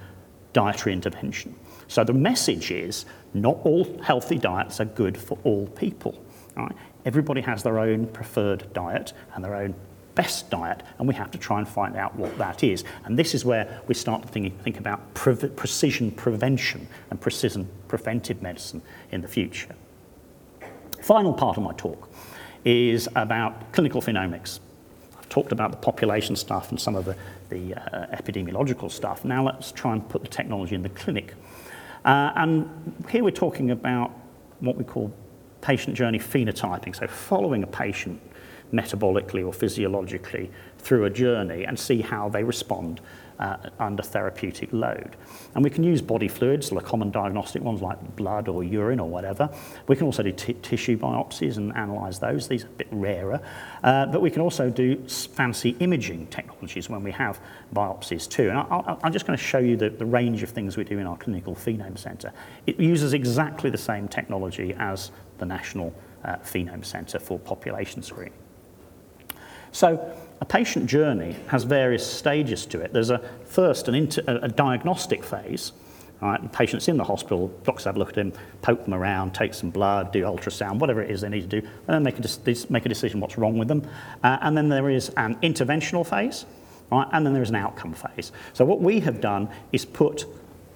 dietary intervention. So the message is not all healthy diets are good for all people. Right? Everybody has their own preferred diet and their own best diet, and we have to try and find out what that is. And this is where we start to think, think about pre- precision prevention and precision preventive medicine in the future. Final part of my talk is about clinical phenomics. I've talked about the population stuff and some of the, the uh, epidemiological stuff. Now let's try and put the technology in the clinic. Uh, and here we're talking about what we call patient journey phenotyping, so following a patient metabolically or physiologically through a journey and see how they respond uh, under therapeutic load. And we can use body fluids, the common diagnostic ones like blood or urine or whatever. We can also do tissue biopsies and analyze those. These are a bit rarer. Uh, but we can also do fancy imaging technologies when we have biopsies too. And I, am just going to show you the, the range of things we do in our clinical phenome centre. It uses exactly the same technology as the National uh, Phenome Centre for population screening. So a patient journey has various stages to it. There's a first an inter, a, diagnostic phase. Right? The patient's in the hospital, doctors have a look at him, poke them around, take some blood, do ultrasound, whatever it is they need to do, and then make a, make a decision what's wrong with them. Uh, and then there is an interventional phase, right? and then there is an outcome phase. So what we have done is put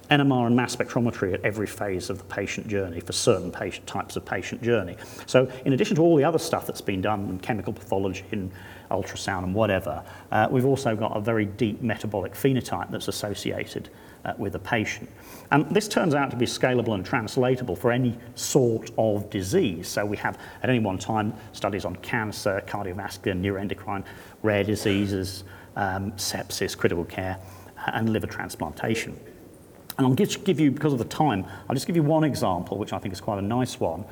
NMR and mass spectrometry at every phase of the patient journey for certain patient types of patient journey. So in addition to all the other stuff that's been done in chemical pathology and ultrasound and whatever, uh, we've also got a very deep metabolic phenotype that's associated uh, with a patient. And this turns out to be scalable and translatable for any sort of disease. So we have at any one time studies on cancer, cardiovascular, neuroendocrine, rare diseases, um, sepsis, critical care, and liver transplantation. And I'll just give you, because of the time, I'll just give you one example, which I think is quite a nice one,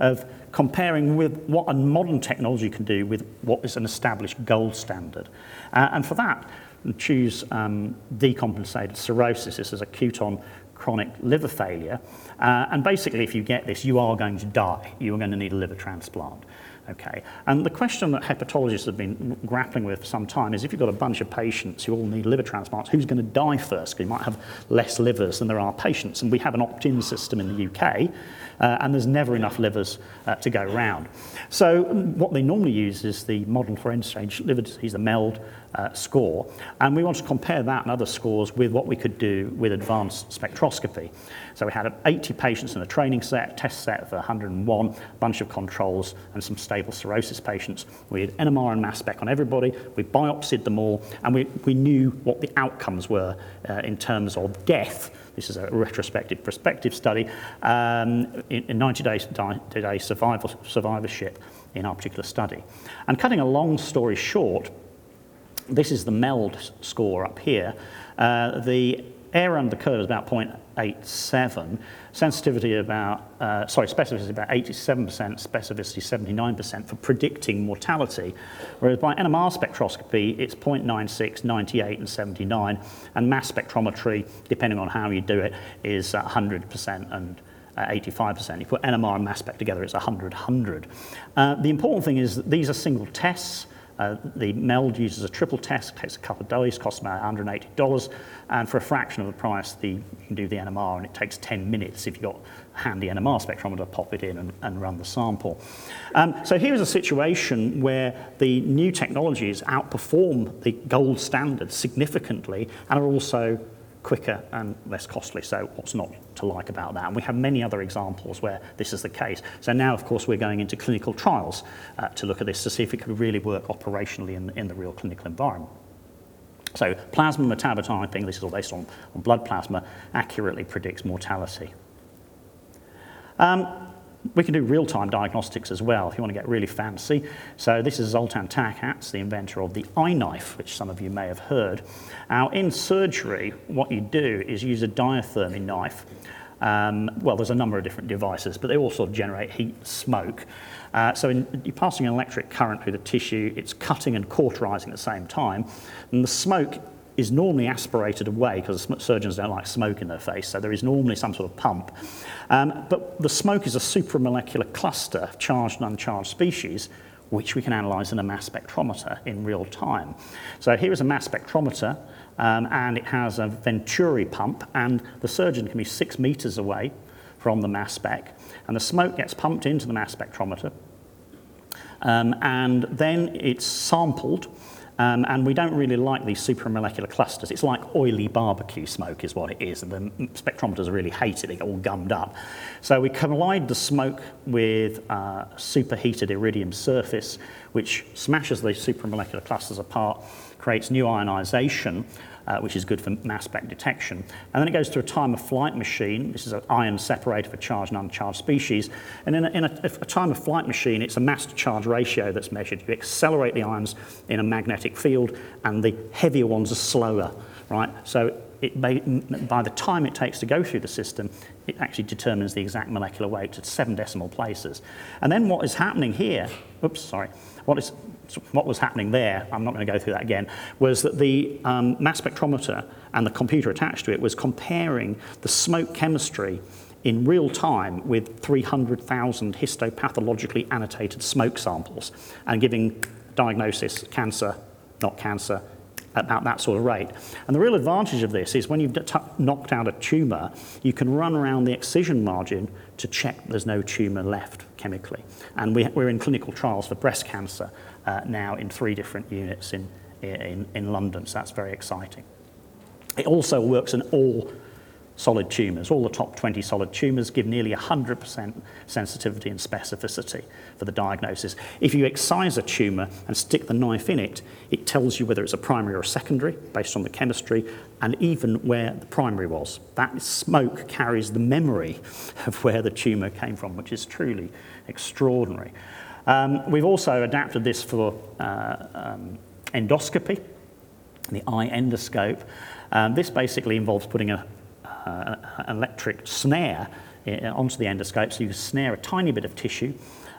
of comparing with what a modern technology can do with what is an established gold standard. Uh, and for that, choose um, decompensated cirrhosis. This is acute on chronic liver failure. Uh, and basically, if you get this, you are going to die. You are going to need a liver transplant. Okay. And the question that hepatologists have been grappling with for some time is if you've got a bunch of patients who all need liver transplants, who's going to die first? Because you might have less livers than there are patients. And we have an opt in system in the UK, uh, and there's never enough livers uh, to go around. So, what they normally use is the model for end stage liver disease, the MELD uh, score. And we want to compare that and other scores with what we could do with advanced spectroscopy. So we had 80 patients in a training set, test set of 101, a bunch of controls, and some stable cirrhosis patients. We had NMR and mass spec on everybody. We biopsied them all, and we, we knew what the outcomes were uh, in terms of death. This is a retrospective prospective study um, in, in 90 days, day survival, survivorship in our particular study. And cutting a long story short, this is the MELD score up here. Uh, the error under the curve is about 0.87, sensitivity about, uh, sorry, specificity about 87%, specificity 79% for predicting mortality, whereas by NMR spectroscopy, it's 0.96, 98, and 79, and mass spectrometry, depending on how you do it, is 100% and uh, 85%. If you put NMR and mass spec together, it's 100, 100. Uh, the important thing is that these are single tests. Uh, the MELD uses a triple test, takes a couple of days, costs about $180, and for a fraction of the price, the, you can do the NMR, and it takes 10 minutes if you've got a handy NMR spectrometer, pop it in and, and run the sample. Um, so here's a situation where the new technologies outperform the gold standard significantly and are also quicker and less costly. So what's not to like about that? And we have many other examples where this is the case. So now, of course, we're going into clinical trials uh, to look at this to see if it could really work operationally in, in the real clinical environment. So plasma metabotyping, this is all based on, on blood plasma, accurately predicts mortality. Um, we can do real-time diagnostics as well if you want to get really fancy. So this is Zoltan Takats, the inventor of the iKnife, which some of you may have heard. Now, in surgery, what you do is use a diathermy knife. Um, well, there's a number of different devices, but they all sort of generate heat, smoke. Uh, so in, you're passing an electric current through the tissue, it's cutting and cauterizing at the same time, and the smoke is normally aspirated away because surgeons don't like smoke in their face, so there is normally some sort of pump. Um, but the smoke is a supramolecular cluster of charged and uncharged species, which we can analyze in a mass spectrometer in real time. So here is a mass spectrometer, um, and it has a Venturi pump, and the surgeon can be six meters away from the mass spec, and the smoke gets pumped into the mass spectrometer, um, and then it's sampled um, and we don't really like these supramolecular clusters. It's like oily barbecue smoke is what it is, and the spectrometers really hate it. They get all gummed up. So we collide the smoke with uh, superheated iridium surface, which smashes these supramolecular clusters apart, creates new ionization, uh, which is good for mass spec detection. And then it goes to a time of flight machine. This is an ion separator for charged and uncharged species. And in, a, in a, a time of flight machine, it's a mass to charge ratio that's measured. You accelerate the ions in a magnetic field, and the heavier ones are slower, right? So it by the time it takes to go through the system, it actually determines the exact molecular weight at seven decimal places. And then what is happening here, oops, sorry, what is what was happening there, I'm not going to go through that again, was that the um, mass spectrometer and the computer attached to it was comparing the smoke chemistry in real time with 300,000 histopathologically annotated smoke samples and giving diagnosis cancer, not cancer, about that sort of rate. And the real advantage of this is when you've knocked out a tumour, you can run around the excision margin to check there's no tumour left chemically. And we, we're in clinical trials for breast cancer uh, now in three different units in, in, in London, so that's very exciting. It also works in all solid tumours. All the top 20 solid tumours give nearly 100% sensitivity and specificity for the diagnosis. If you excise a tumour and stick the knife in it, it tells you whether it's a primary or a secondary based on the chemistry and even where the primary was. That smoke carries the memory of where the tumour came from, which is truly extraordinary. Um, we've also adapted this for uh, um, endoscopy, the iEndoscope. Um, this basically involves putting a, uh, electric snare uh, onto the endoscope, so you snare a tiny bit of tissue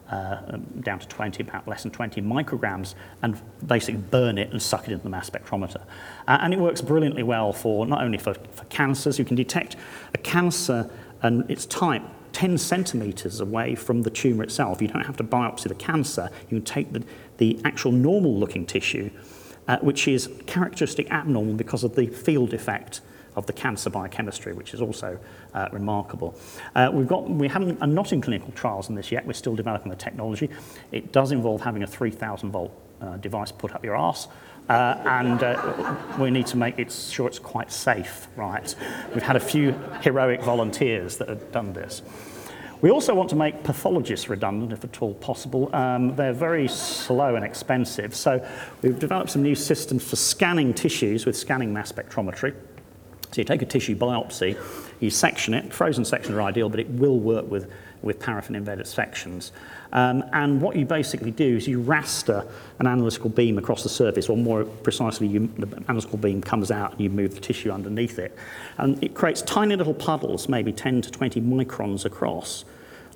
uh, down to 20, about less than 20 micrograms, and basically burn it and suck it into the mass spectrometer. Uh, and it works brilliantly well for not only for, for cancers, you can detect a cancer and its type 10 centimetres away from the tumour itself. You don't have to biopsy the cancer. You can take the, the actual normal looking tissue, uh, which is characteristic abnormal because of the field effect of the cancer biochemistry, which is also uh, remarkable. Uh, we've got, we haven't, are not in clinical trials on this yet. We're still developing the technology. It does involve having a 3,000 volt uh, device put up your arse. Uh, and uh, we need to make it sure it's quite safe, right? We've had a few heroic volunteers that have done this. We also want to make pathologists redundant, if at all possible. Um, they're very slow and expensive, so we've developed some new systems for scanning tissues with scanning mass spectrometry. So you take a tissue biopsy, you section it, frozen sections are ideal, but it will work with, with paraffin-embedded sections. Um, and what you basically do is you raster an analytical beam across the surface, or more precisely, you, the analytical beam comes out and you move the tissue underneath it. And it creates tiny little puddles, maybe 10 to 20 microns across,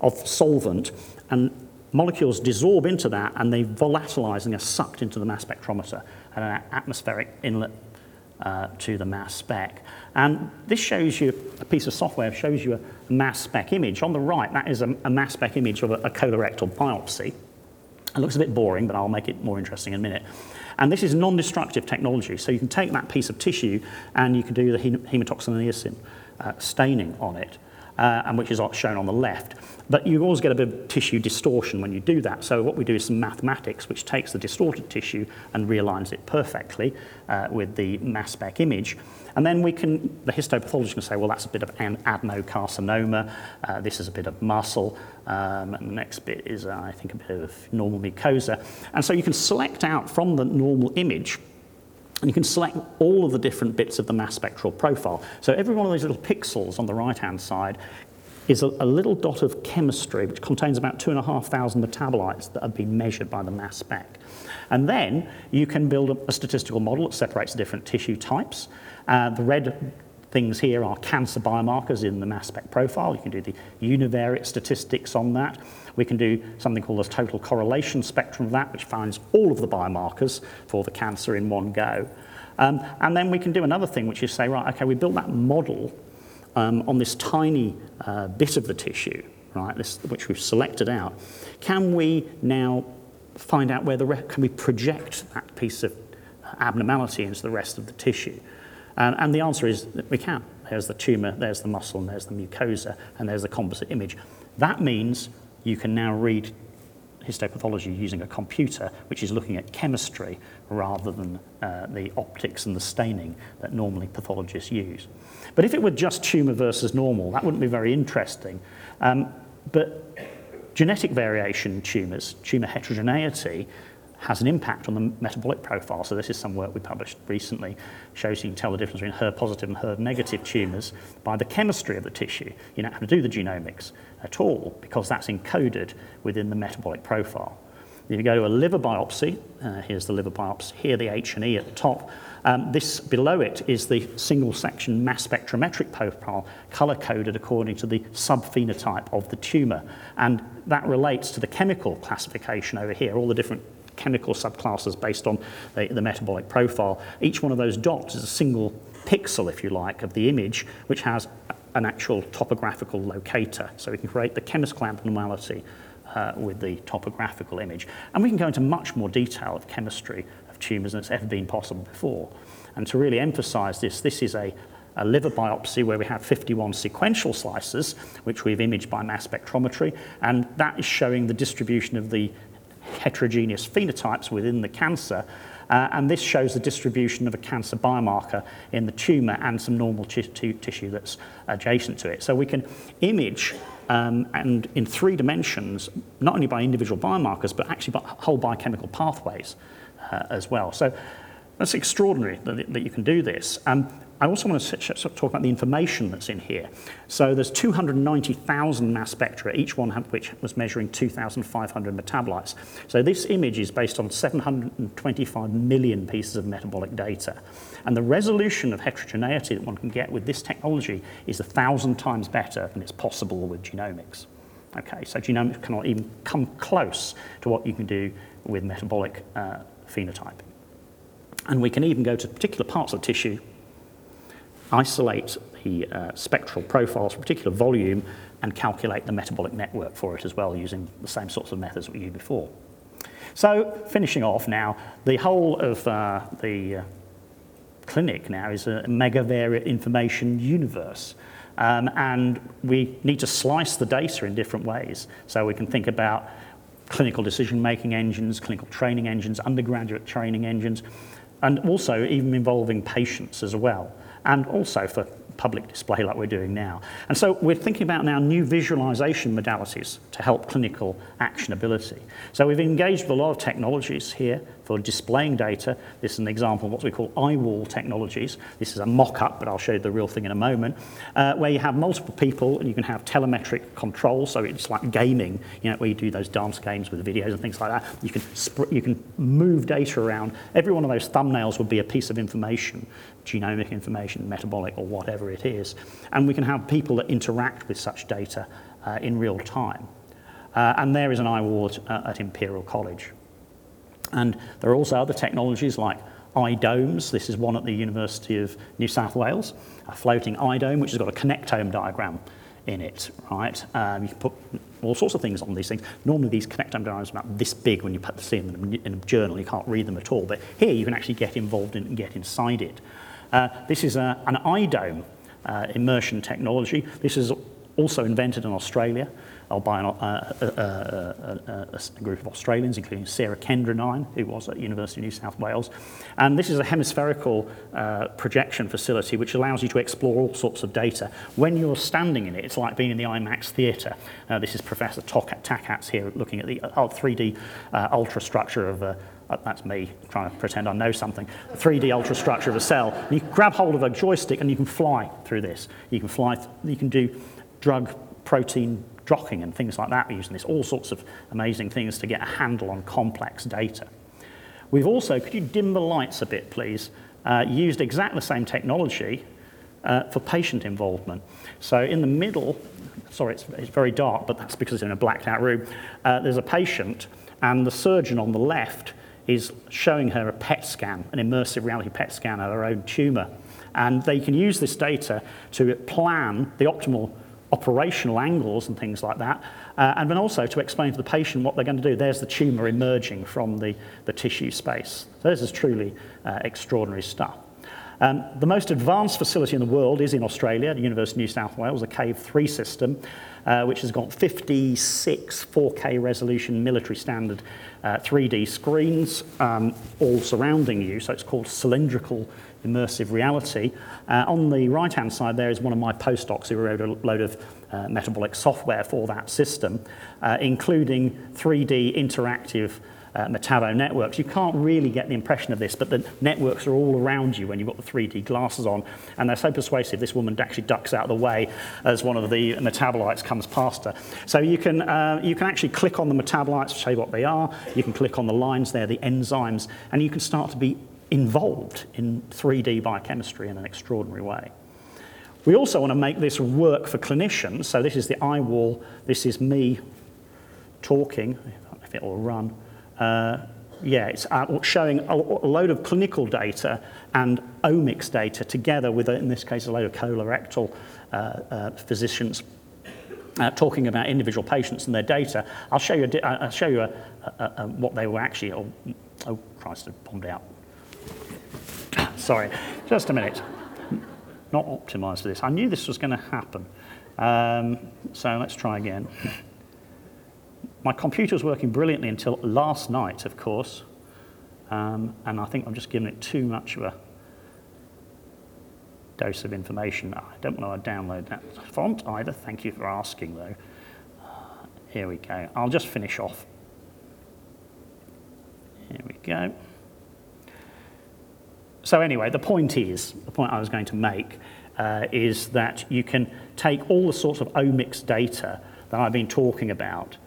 of solvent, and molecules desorb into that and they volatilize and are sucked into the mass spectrometer at an atmospheric inlet uh, to the mass spec. And this shows you, a piece of software shows you a mass spec image. On the right, that is a, a mass spec image of a, a colorectal biopsy. It looks a bit boring, but I'll make it more interesting in a minute. And this is non-destructive technology, so you can take that piece of tissue and you can do the hematoxin and eosin uh, staining on it, and which is shown on the left. But you always get a bit of tissue distortion when you do that. So what we do is some mathematics, which takes the distorted tissue and realigns it perfectly uh, with the mass spec image. And then we can, the histopathologist can say, well, that's a bit of an adenocarcinoma, uh, this is a bit of muscle, um, and the next bit is, uh, I think, a bit of normal mucosa. And so you can select out from the normal image and you can select all of the different bits of the mass spectral profile. So every one of those little pixels on the right-hand side is a, a, little dot of chemistry which contains about 2,500 metabolites that have been measured by the mass spec. And then you can build a, a statistical model that separates the different tissue types. Uh, the red things here are cancer biomarkers in the mass spec profile. You can do the univariate statistics on that. We can do something called a total correlation spectrum of that, which finds all of the biomarkers for the cancer in one go. Um, and then we can do another thing, which is say, right, okay, we built that model um, on this tiny uh, bit of the tissue, right, this, which we've selected out, can we now find out where the re- can we project that piece of abnormality into the rest of the tissue? And, and the answer is that we can. There's the tumour, there's the muscle, and there's the mucosa, and there's the composite image. That means you can now read histopathology using a computer, which is looking at chemistry rather than uh, the optics and the staining that normally pathologists use. But if it were just tumour versus normal, that wouldn't be very interesting. Um, but genetic variation tumours, tumour heterogeneity, has an impact on the metabolic profile. So this is some work we published recently, shows you can tell the difference between HER positive and HER negative tumours by the chemistry of the tissue. You don't have to do the genomics at all because that's encoded within the metabolic profile. If you go to a liver biopsy, uh, here's the liver biopsy, here the H&E at the top, um, this below it is the single section mass spectrometric profile, color coded according to the subphenotype of the tumor. And that relates to the chemical classification over here, all the different chemical subclasses based on the, the metabolic profile. Each one of those dots is a single pixel, if you like, of the image, which has an actual topographical locator. So we can create the chemical abnormality uh, with the topographical image. And we can go into much more detail of chemistry of tumours than it's ever been possible before. And to really emphasize this, this is a, a liver biopsy where we have 51 sequential slices, which we've imaged by mass spectrometry, and that is showing the distribution of the heterogeneous phenotypes within the cancer. Uh, and this shows the distribution of a cancer biomarker in the tumour and some normal tissue that's adjacent to it. So we can image um, and in three dimensions, not only by individual biomarkers, but actually by whole biochemical pathways uh, as well. So that's extraordinary that, that you can do this. Um, I also want to talk about the information that's in here. So there's 290,000 mass spectra, each one which was measuring 2,500 metabolites. So this image is based on 725 million pieces of metabolic data. And the resolution of heterogeneity that one can get with this technology is a thousand times better than it's possible with genomics. Okay, so genomics cannot even come close to what you can do with metabolic uh, phenotyping. And we can even go to particular parts of tissue isolate the uh, spectral profiles for a particular volume and calculate the metabolic network for it as well using the same sorts of methods we used before. So finishing off now, the whole of uh, the uh, clinic now is a megavariate information universe. Um, and we need to slice the data in different ways. So we can think about clinical decision-making engines, clinical training engines, undergraduate training engines, and also even involving patients as well and also for public display like we're doing now. And so we're thinking about now new visualization modalities to help clinical actionability. So we've engaged with a lot of technologies here for displaying data. This is an example of what we call iWall technologies. This is a mock-up, but I'll show you the real thing in a moment, uh, where you have multiple people and you can have telemetric control, so it's like gaming, you know, where you do those dance games with videos and things like that. You can, you can move data around. Every one of those thumbnails would be a piece of information, genomic information, metabolic, or whatever it is. And we can have people that interact with such data uh, in real time. Uh, and there is an eye ward uh, at Imperial College. And there are also other technologies like iDomes. This is one at the University of New South Wales, a floating iDome, which has got a connectome diagram in it, right? Um, you can put all sorts of things on these things. Normally these connectome diagrams are about this big when you put see them in a journal, you can't read them at all, but here you can actually get involved in and get inside it. Uh, this is a, an iDome uh, immersion technology. This is also invented in Australia by an, uh, uh, uh, a group of Australians, including Sarah Kenderdine, who was at University of New South Wales. And this is a hemispherical projection facility which allows you to explore all sorts of data. When you're standing in it, it's like being in the IMAX theatre. this is Professor Takats here looking at the 3D ultrastructure of a, that's me trying to pretend I know something, 3D ultrastructure of a cell. And you grab hold of a joystick and you can fly through this. You can fly, you can do drug protein docking and things like that using this, all sorts of amazing things to get a handle on complex data. We've also, could you dim the lights a bit, please, uh, used exactly the same technology uh, for patient involvement. So in the middle, sorry, it's, it's very dark, but that's because it's in a blacked out room, uh, there's a patient, and the surgeon on the left is showing her a PET scan, an immersive reality PET scan of her own tumour. And they can use this data to plan the optimal operational angles and things like that, uh, and then also to explain to the patient what they're going to do. There's the tumour emerging from the, the tissue space. So this is truly uh, extraordinary stuff. Um, the most advanced facility in the world is in Australia, the University of New South Wales, a Cave 3 system, which has got 56 4K resolution military standard uh, 3D screens um, all surrounding you. So it's called cylindrical immersive reality. Uh, on the right-hand side there is one of my postdocs who wrote a load of uh, metabolic software for that system, uh, including 3D interactive uh, networks. You can't really get the impression of this, but the networks are all around you when you've got the 3D glasses on, and they're so persuasive. This woman actually ducks out of the way as one of the metabolites comes past her. So you can, uh, you can actually click on the metabolites to show what they are. You can click on the lines there, the enzymes, and you can start to be involved in 3D biochemistry in an extraordinary way. We also want to make this work for clinicians. So this is the iWall. This is me talking, if it will run. Uh, yeah, it's uh, showing a, load of clinical data and omics data together with, in this case, a load of colorectal uh, uh, physicians uh, talking about individual patients and their data. I'll show you, a, I'll show you a, a, a, what they were actually, oh, oh Christ, I bombed out. *coughs* Sorry, just a minute. Not optimized for this. I knew this was going to happen. Um, so let's try again. My computer was working brilliantly until last night, of course. Um, and I think I'm just giving it too much of a dose of information. I don't want to download that font either. Thank you for asking, though. Uh, here we go. I'll just finish off. Here we go. So anyway, the point is, the point I was going to make uh, is that you can take all the sorts of omics data that I've been talking about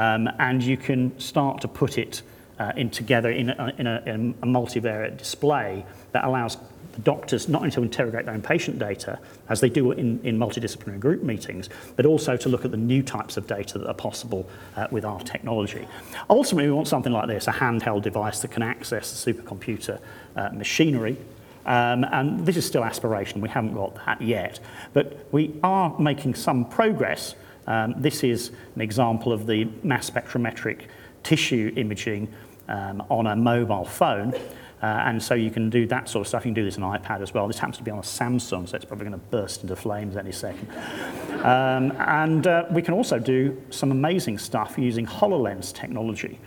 um, and you can start to put it uh, in together in a, in a, in a multivariate display that allows the doctors not only to interrogate their own patient data, as they do in, in multidisciplinary group meetings, but also to look at the new types of data that are possible uh, with our technology. Ultimately, we want something like this, a handheld device that can access the supercomputer uh, machinery um, and this is still aspiration, we haven't got that yet. But we are making some progress. Um, this is an example of the mass spectrometric tissue imaging um, on a mobile phone. Uh, and so you can do that sort of stuff. You can do this on an iPad as well. This happens to be on a Samsung, so it's probably going to burst into flames any second. Um, and uh, we can also do some amazing stuff using HoloLens technology.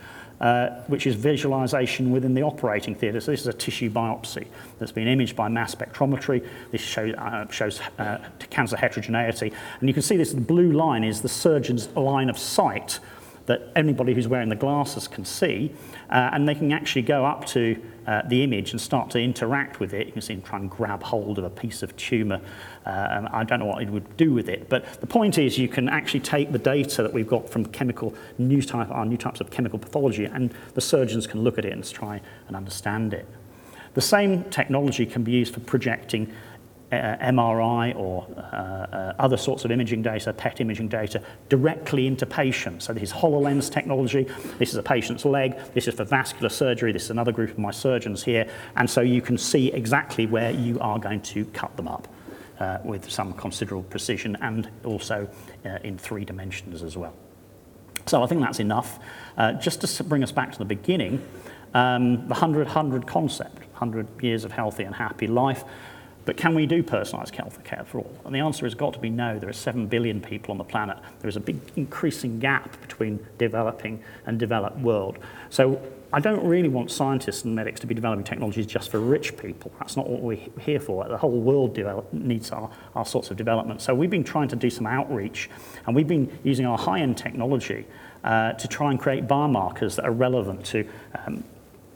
Uh, which is visualization within the operating theatre. So this is a tissue biopsy that's been imaged by mass spectrometry. This show, uh, shows uh, cancer heterogeneity. And you can see this, the blue line is the surgeon's line of sight that anybody who's wearing the glasses can see, uh, and they can actually go up to uh, the image and start to interact with it. You can see him try and grab hold of a piece of tumour. Um, I don't know what it would do with it, but the point is you can actually take the data that we've got from chemical new type, our new types of chemical pathology, and the surgeons can look at it and try and understand it. The same technology can be used for projecting MRI or uh, uh, other sorts of imaging data, PET imaging data, directly into patients. So this is HoloLens technology. This is a patient's leg. This is for vascular surgery. This is another group of my surgeons here. And so you can see exactly where you are going to cut them up uh, with some considerable precision and also uh, in three dimensions as well. So I think that's enough. Uh, just to bring us back to the beginning, um, the 100 100 concept, 100 years of healthy and happy life. But can we do personalised health care for all? And the answer has got to be no. There are 7 billion people on the planet. There is a big increasing gap between developing and developed world. So I don't really want scientists and medics to be developing technologies just for rich people. That's not what we're here for. The whole world develop, needs our, our sorts of development. So we've been trying to do some outreach, and we've been using our high-end technology uh, to try and create biomarkers that are relevant to um,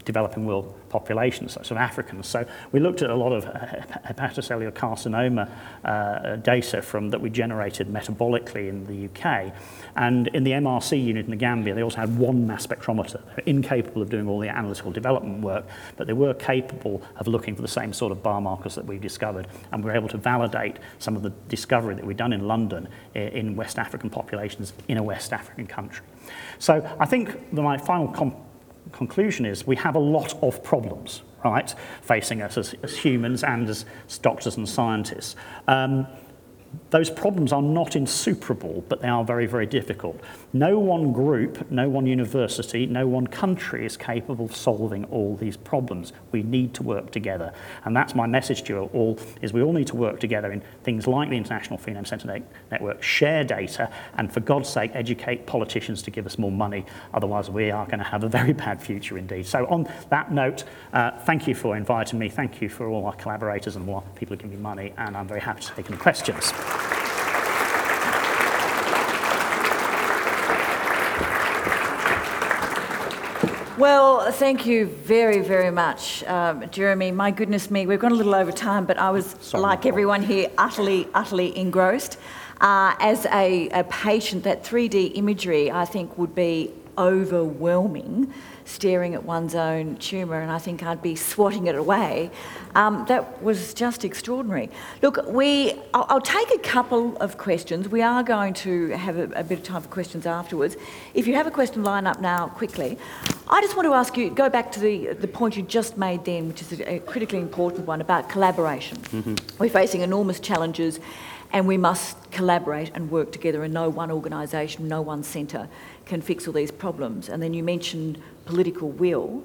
developing world populations, such as Africans. So we looked at a lot of hepatocellular carcinoma uh, data from that we generated metabolically in the UK. And in the MRC unit in the Gambia, they also had one mass spectrometer. They're incapable of doing all the analytical development work, but they were capable of looking for the same sort of biomarkers that we've discovered. And we were able to validate some of the discovery that we've done in London in West African populations in a West African country. So I think my final conclusion is we have a lot of problems, right, facing us as, as humans and as, doctors and scientists. Um, those problems are not insuperable, but they are very, very difficult. No one group, no one university, no one country is capable of solving all these problems. We need to work together. And that's my message to you all, is we all need to work together in things like the International Phenome Centre Network, share data, and for God's sake, educate politicians to give us more money. Otherwise, we are going to have a very bad future indeed. So on that note, uh, thank you for inviting me. Thank you for all our collaborators and all our people who give me money. And I'm very happy to take any questions. Well, thank you very, very much, um, Jeremy. My goodness me, we've gone a little over time, but I was, Sorry, like everyone here, utterly, utterly engrossed. Uh, as a, a patient, that 3D imagery, I think, would be overwhelming staring at one's own tumour, and I think I'd be swatting it away. Um, that was just extraordinary. Look, we, I'll, I'll, take a couple of questions. We are going to have a, a, bit of time for questions afterwards. If you have a question, line up now quickly. I just want to ask you, go back to the, the point you just made then, which is a, critically important one about collaboration. Mm-hmm. We're facing enormous challenges and we must collaborate and work together and no one organisation, no one centre can fix all these problems. And then you mentioned political will.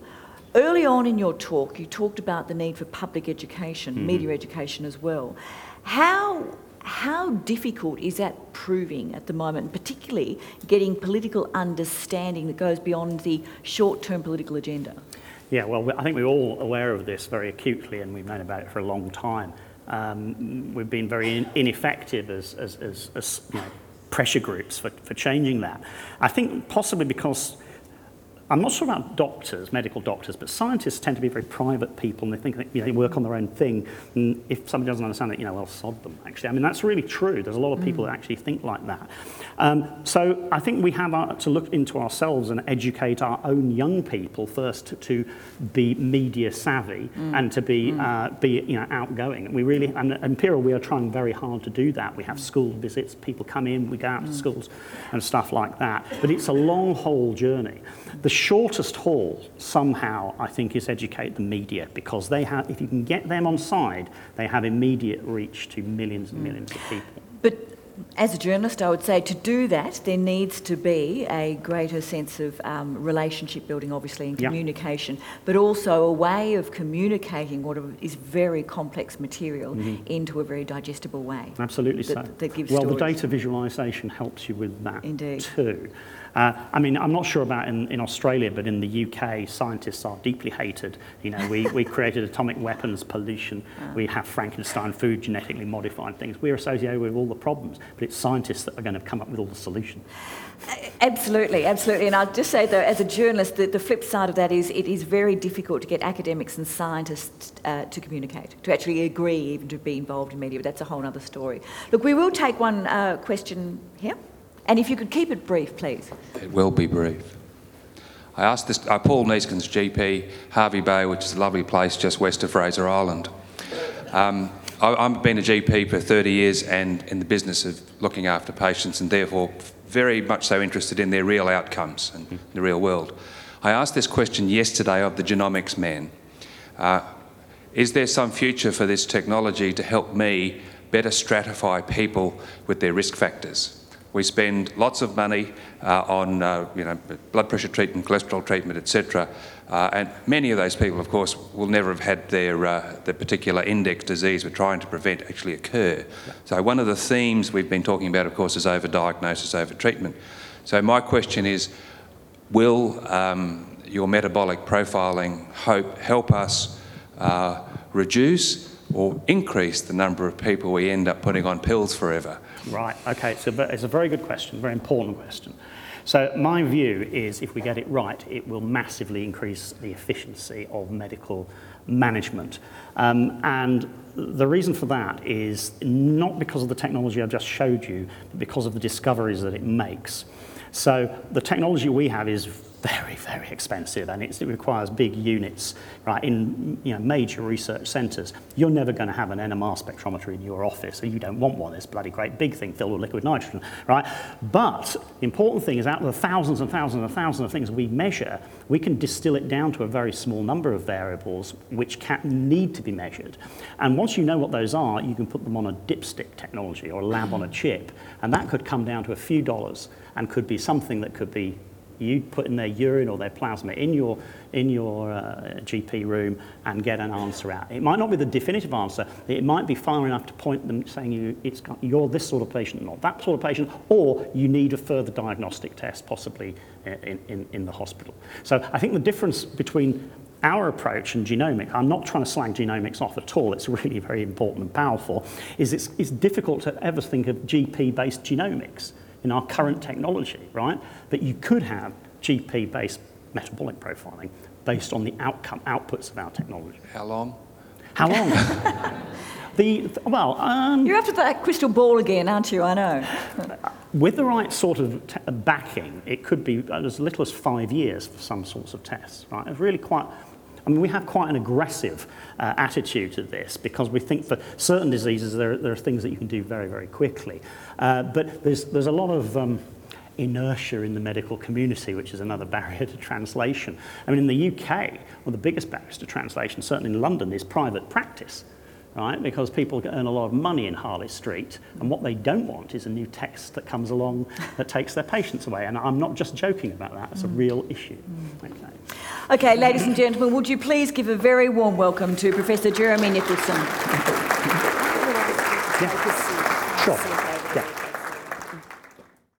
Early on in your talk, you talked about the need for public education, mm-hmm. media education as well. How how difficult is that proving at the moment, particularly getting political understanding that goes beyond the short term political agenda? Yeah, well, I think we're all aware of this very acutely and we've known about it for a long time. Um, we've been very in- ineffective as, as, as, as you know, pressure groups for, for changing that. I think possibly because I'm not sure about doctors, medical doctors, but scientists tend to be very private people and they think that, you know, they work on their own thing. And if somebody doesn't understand it, you know, well, sod them, actually. I mean, that's really true. There's a lot of people mm. that actually think like that. Um, so I think we have our, to look into ourselves and educate our own young people first to be media savvy mm. and to be, mm. uh, be you know, outgoing. And we really, and at Imperial, we are trying very hard to do that. We have school visits, people come in, we go out to mm. schools and stuff like that. But it's a long whole journey. The shortest haul, somehow, I think, is educate the media because they have, if you can get them on side, they have immediate reach to millions and millions of people. But as a journalist, I would say to do that, there needs to be a greater sense of um, relationship building, obviously, and communication, yep. but also a way of communicating what is very complex material mm-hmm. into a very digestible way. Absolutely that, so. That gives well, stories. the data visualization helps you with that Indeed. too. Uh, I mean, I'm not sure about in, in Australia, but in the UK, scientists are deeply hated. You know, we, we created atomic weapons pollution. Oh. We have Frankenstein food, genetically modified things. We're associated with all the problems, but it's scientists that are going to come up with all the solutions. Absolutely, absolutely. And I'll just say, though, as a journalist, the, the flip side of that is it is very difficult to get academics and scientists uh, to communicate, to actually agree, even to be involved in media. But that's a whole other story. Look, we will take one uh, question here. And if you could keep it brief, please. It will be brief. I asked this, uh, Paul Neeskens, GP, Hervey Bay, which is a lovely place just west of Fraser Island. Um, I- I've been a GP for 30 years and in the business of looking after patients and therefore very much so interested in their real outcomes and the real world. I asked this question yesterday of the genomics man. Uh, is there some future for this technology to help me better stratify people with their risk factors? We spend lots of money uh, on uh, you know, blood pressure treatment, cholesterol treatment, etc. Uh, and many of those people, of course, will never have had their, uh, the particular index disease we're trying to prevent actually occur. So one of the themes we've been talking about, of course, is overdiagnosis, overtreatment. So my question is, will um, your metabolic profiling hope help us uh, reduce or increase the number of people we end up putting on pills forever? Right, okay, so it's a very good question, very important question. So my view is if we get it right, it will massively increase the efficiency of medical management. Um, and the reason for that is not because of the technology I just showed you, but because of the discoveries that it makes. So the technology we have is very, very expensive and it requires big units, right, in you know, major research centres. You're never going to have an NMR spectrometer in your office, so you don't want one. It's a bloody great big thing filled with liquid nitrogen, right? But the important thing is out of the thousands and thousands and thousands of things we measure, we can distill it down to a very small number of variables which can, need to be measured. And once you know what those are, you can put them on a dipstick technology or a lab on a chip, and that could come down to a few dollars and could be something that could be you put in their urine or their plasma in your, in your uh, GP room and get an answer out. It might not be the definitive answer, it might be far enough to point them saying you, it's got, you're this sort of patient, not that sort of patient, or you need a further diagnostic test, possibly in, in, in the hospital. So I think the difference between our approach and genomics, I'm not trying to slag genomics off at all, it's really very important and powerful, is it's, it's difficult to ever think of GP-based genomics in our current technology, right? But you could have GP-based metabolic profiling based on the outcome outputs of our technology. How long? How long? *laughs* the well, um, You're after that crystal ball again, aren't you? I know. with the right sort of t- backing, it could be as little as five years for some sorts of tests. Right? It's really quite I mean, we have quite an aggressive uh, attitude to this because we think for certain diseases there, there are things that you can do very, very quickly. Uh, but there's, there's a lot of um, inertia in the medical community, which is another *laughs* barrier to translation. I mean, in the UK, one of the biggest barriers to translation, certainly in London, is private practice right? Because people earn a lot of money in Harley Street, and what they don't want is a new text that comes along *laughs* that takes their patients away. And I'm not just joking about that, it's a mm. real issue. Mm. Okay. Okay, ladies and gentlemen, would you please give a very warm welcome to Professor Jeremy Nicholson? *laughs* Yeah. Sure.